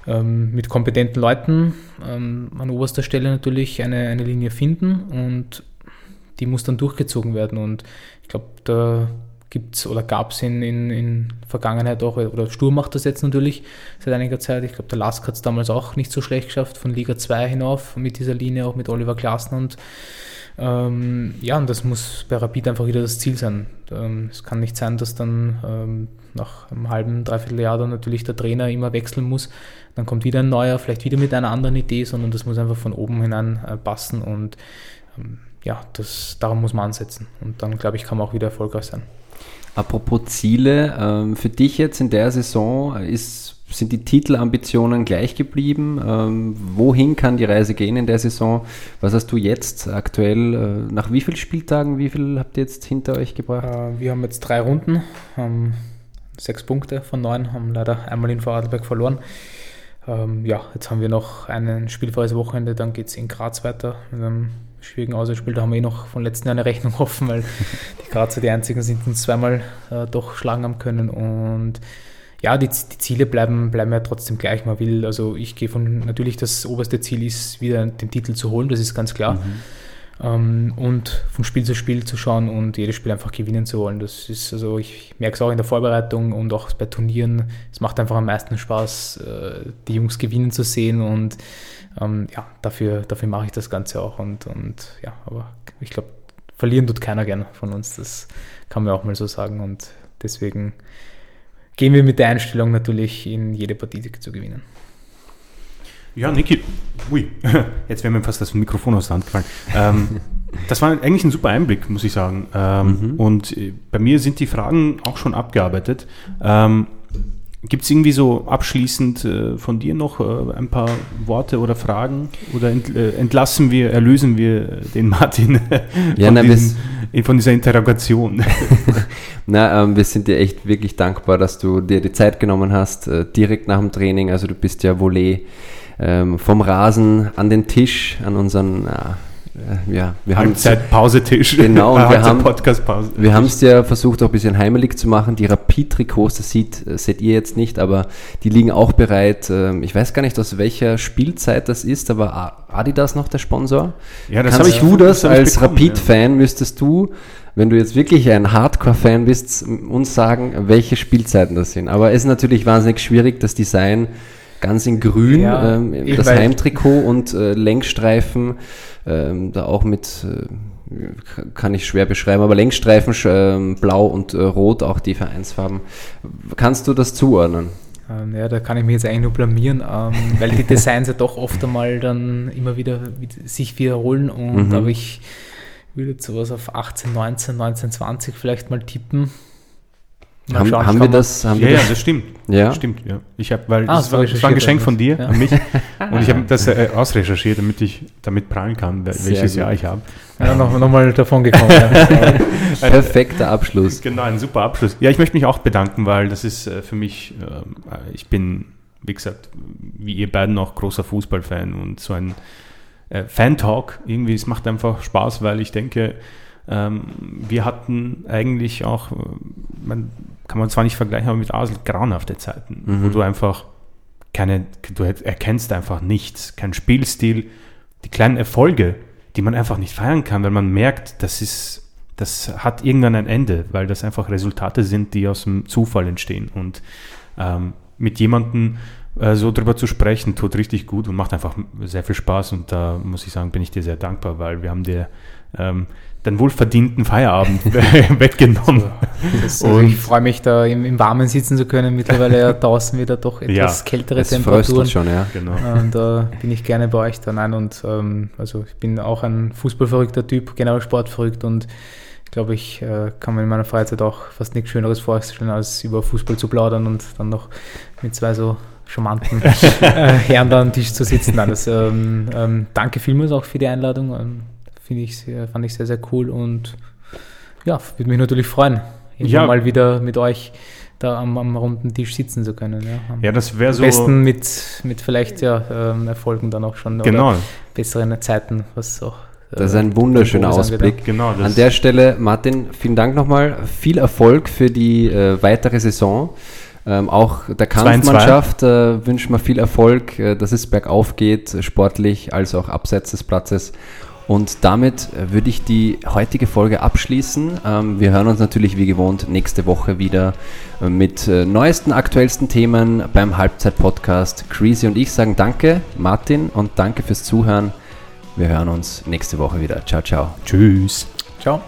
ähm, mit kompetenten Leuten ähm, an oberster Stelle natürlich eine, eine Linie finden und die muss dann durchgezogen werden. Und ich glaube, da gibt es oder gab es in, in, in Vergangenheit auch, oder Sturm macht das jetzt natürlich seit einiger Zeit. Ich glaube, der Lask hat es damals auch nicht so schlecht geschafft, von Liga 2 hinauf mit dieser Linie, auch mit Oliver Glasner und ähm, ja, und das muss bei Rapid einfach wieder das Ziel sein. Ähm, es kann nicht sein, dass dann ähm, nach einem halben, dreiviertel Jahr dann natürlich der Trainer immer wechseln muss. Dann kommt wieder ein neuer, vielleicht wieder mit einer anderen Idee, sondern das muss einfach von oben hinein äh, passen und ähm, ja, das, daran muss man ansetzen. Und dann, glaube ich, kann man auch wieder erfolgreich sein. Apropos Ziele, ähm, für dich jetzt in der Saison ist, sind die Titelambitionen gleich geblieben? Ähm, wohin kann die Reise gehen in der Saison? Was hast du jetzt aktuell, äh, nach wie vielen Spieltagen, wie viel habt ihr jetzt hinter euch gebracht? Äh, wir haben jetzt drei Runden, haben sechs Punkte von neun, haben leider einmal in Vorarlberg verloren. Ähm, ja, jetzt haben wir noch ein spielfreies Wochenende, dann geht es in Graz weiter. Schwierigen Auswärtsspiel, da haben wir eh noch von letzten Jahr eine Rechnung offen, weil die Grazer die einzigen sind, die uns zweimal äh, doch schlagen haben können. Und ja, die, die, Ziele bleiben, bleiben ja trotzdem gleich. Man will, also ich gehe von, natürlich das oberste Ziel ist, wieder den Titel zu holen, das ist ganz klar. Mhm. Ähm, und vom Spiel zu Spiel zu schauen und jedes Spiel einfach gewinnen zu wollen. Das ist, also ich merke es auch in der Vorbereitung und auch bei Turnieren. Es macht einfach am meisten Spaß, äh, die Jungs gewinnen zu sehen und ähm, ja, dafür, dafür mache ich das Ganze auch. Und, und ja, aber ich glaube, verlieren tut keiner gerne von uns. Das kann man auch mal so sagen. Und deswegen gehen wir mit der Einstellung natürlich in jede Partie zu gewinnen. Ja, Niki, ui, jetzt wäre mir fast das Mikrofon aus der Hand gefallen. Ähm, das war eigentlich ein super Einblick, muss ich sagen. Ähm, mhm. Und äh, bei mir sind die Fragen auch schon abgearbeitet. Ähm, Gibt es irgendwie so abschließend äh, von dir noch äh, ein paar Worte oder Fragen? Oder ent, äh, entlassen wir, erlösen wir den Martin ja, von, na, diesen, von, dieser Interrogation? na, ähm, wir sind dir echt wirklich dankbar, dass du dir die Zeit genommen hast, äh, direkt nach dem Training. Also du bist ja Volley ähm, vom Rasen an den Tisch, an unseren äh, ja, wir haben Pausetisch. Genau, und wir haben Podcast-Pause. Wir haben es ja versucht, auch ein bisschen heimelig zu machen. Die Rapid-Trikots, das sieht, äh, seht ihr jetzt nicht, aber die liegen auch bereit. Ähm, ich weiß gar nicht, aus welcher Spielzeit das ist, aber Adidas noch der Sponsor? Ja, das Kannst ich, du das, das als Rapid-Fan, ja. müsstest du, wenn du jetzt wirklich ein Hardcore-Fan bist, uns sagen, welche Spielzeiten das sind. Aber es ist natürlich wahnsinnig schwierig, das Design ganz in grün, ja, ähm, das Heimtrikot und äh, Längsstreifen ähm, da auch mit, äh, kann ich schwer beschreiben, aber Längsstreifen äh, blau und äh, rot, auch die Vereinsfarben. Kannst du das zuordnen? Ähm, ja, da kann ich mich jetzt eigentlich nur blamieren, ähm, weil die Designs ja doch oft einmal dann immer wieder sich wiederholen und mhm. aber ich würde jetzt sowas auf 18, 19, 19, 20 vielleicht mal tippen. Mal haben, haben wir das? Haben ja, wir ja, das stimmt. Ja. Stimmt, ja. Ich habe, weil ah, das, war, das war ein Geschenk von dir ja. an mich und ich habe das äh, ausrecherchiert, damit ich damit prallen kann, welches Jahr ich habe. Ja, noch, noch mal davon gekommen. Perfekter Abschluss. Genau, ein super Abschluss. Ja, ich möchte mich auch bedanken, weil das ist äh, für mich, äh, ich bin, wie gesagt, wie ihr beiden auch großer Fußballfan und so ein äh, Fan-Talk, irgendwie, es macht einfach Spaß, weil ich denke, ähm, wir hatten eigentlich auch, man kann man zwar nicht vergleichen, aber mit Asel grauenhafte Zeiten, mhm. wo du einfach keine, du erkennst einfach nichts, kein Spielstil, die kleinen Erfolge, die man einfach nicht feiern kann, weil man merkt, das ist, das hat irgendwann ein Ende, weil das einfach Resultate sind, die aus dem Zufall entstehen. Und ähm, mit jemandem äh, so drüber zu sprechen, tut richtig gut und macht einfach sehr viel Spaß. Und da muss ich sagen, bin ich dir sehr dankbar, weil wir haben dir ähm, den wohlverdienten Feierabend weggenommen. So, also ich freue mich da im, im, Warmen sitzen zu können. Mittlerweile ja draußen wieder doch etwas ja, kältere Temperaturen. Schon, ja. genau. Und da äh, bin ich gerne bei euch da. Nein, und ähm, also ich bin auch ein fußballverrückter Typ, generell sportverrückt und ich glaube, ich äh, kann mir in meiner Freizeit auch fast nichts Schöneres vorstellen, als über Fußball zu plaudern und dann noch mit zwei so charmanten äh, Herren da am Tisch zu sitzen. Nein, das, ähm, ähm, danke vielmals auch für die Einladung. Ähm, Finde ich sehr, fand ich sehr, sehr cool und ja, würde mich natürlich freuen, ja. mal wieder mit euch da am, am, runden Tisch sitzen zu können. Ja, ja das wäre so. Am besten mit, mit vielleicht ja, ähm, Erfolgen dann auch schon. Genau. Oder besseren Zeiten, was auch. Äh, das ist ein wunderschöner Ausblick. Genau, An der Stelle, Martin, vielen Dank nochmal. Viel Erfolg für die äh, weitere Saison. Ähm, auch der Kampfmannschaft äh, wünschen wir viel Erfolg, äh, dass es bergauf geht, sportlich als auch abseits des Platzes. Und damit äh, würde ich die heutige Folge abschließen. Ähm, wir hören uns natürlich wie gewohnt nächste Woche wieder äh, mit äh, neuesten, aktuellsten Themen beim Halbzeit-Podcast. Creasy und ich sagen Danke, Martin, und danke fürs Zuhören. Wir hören uns nächste Woche wieder. Ciao, ciao. Tschüss. Ciao.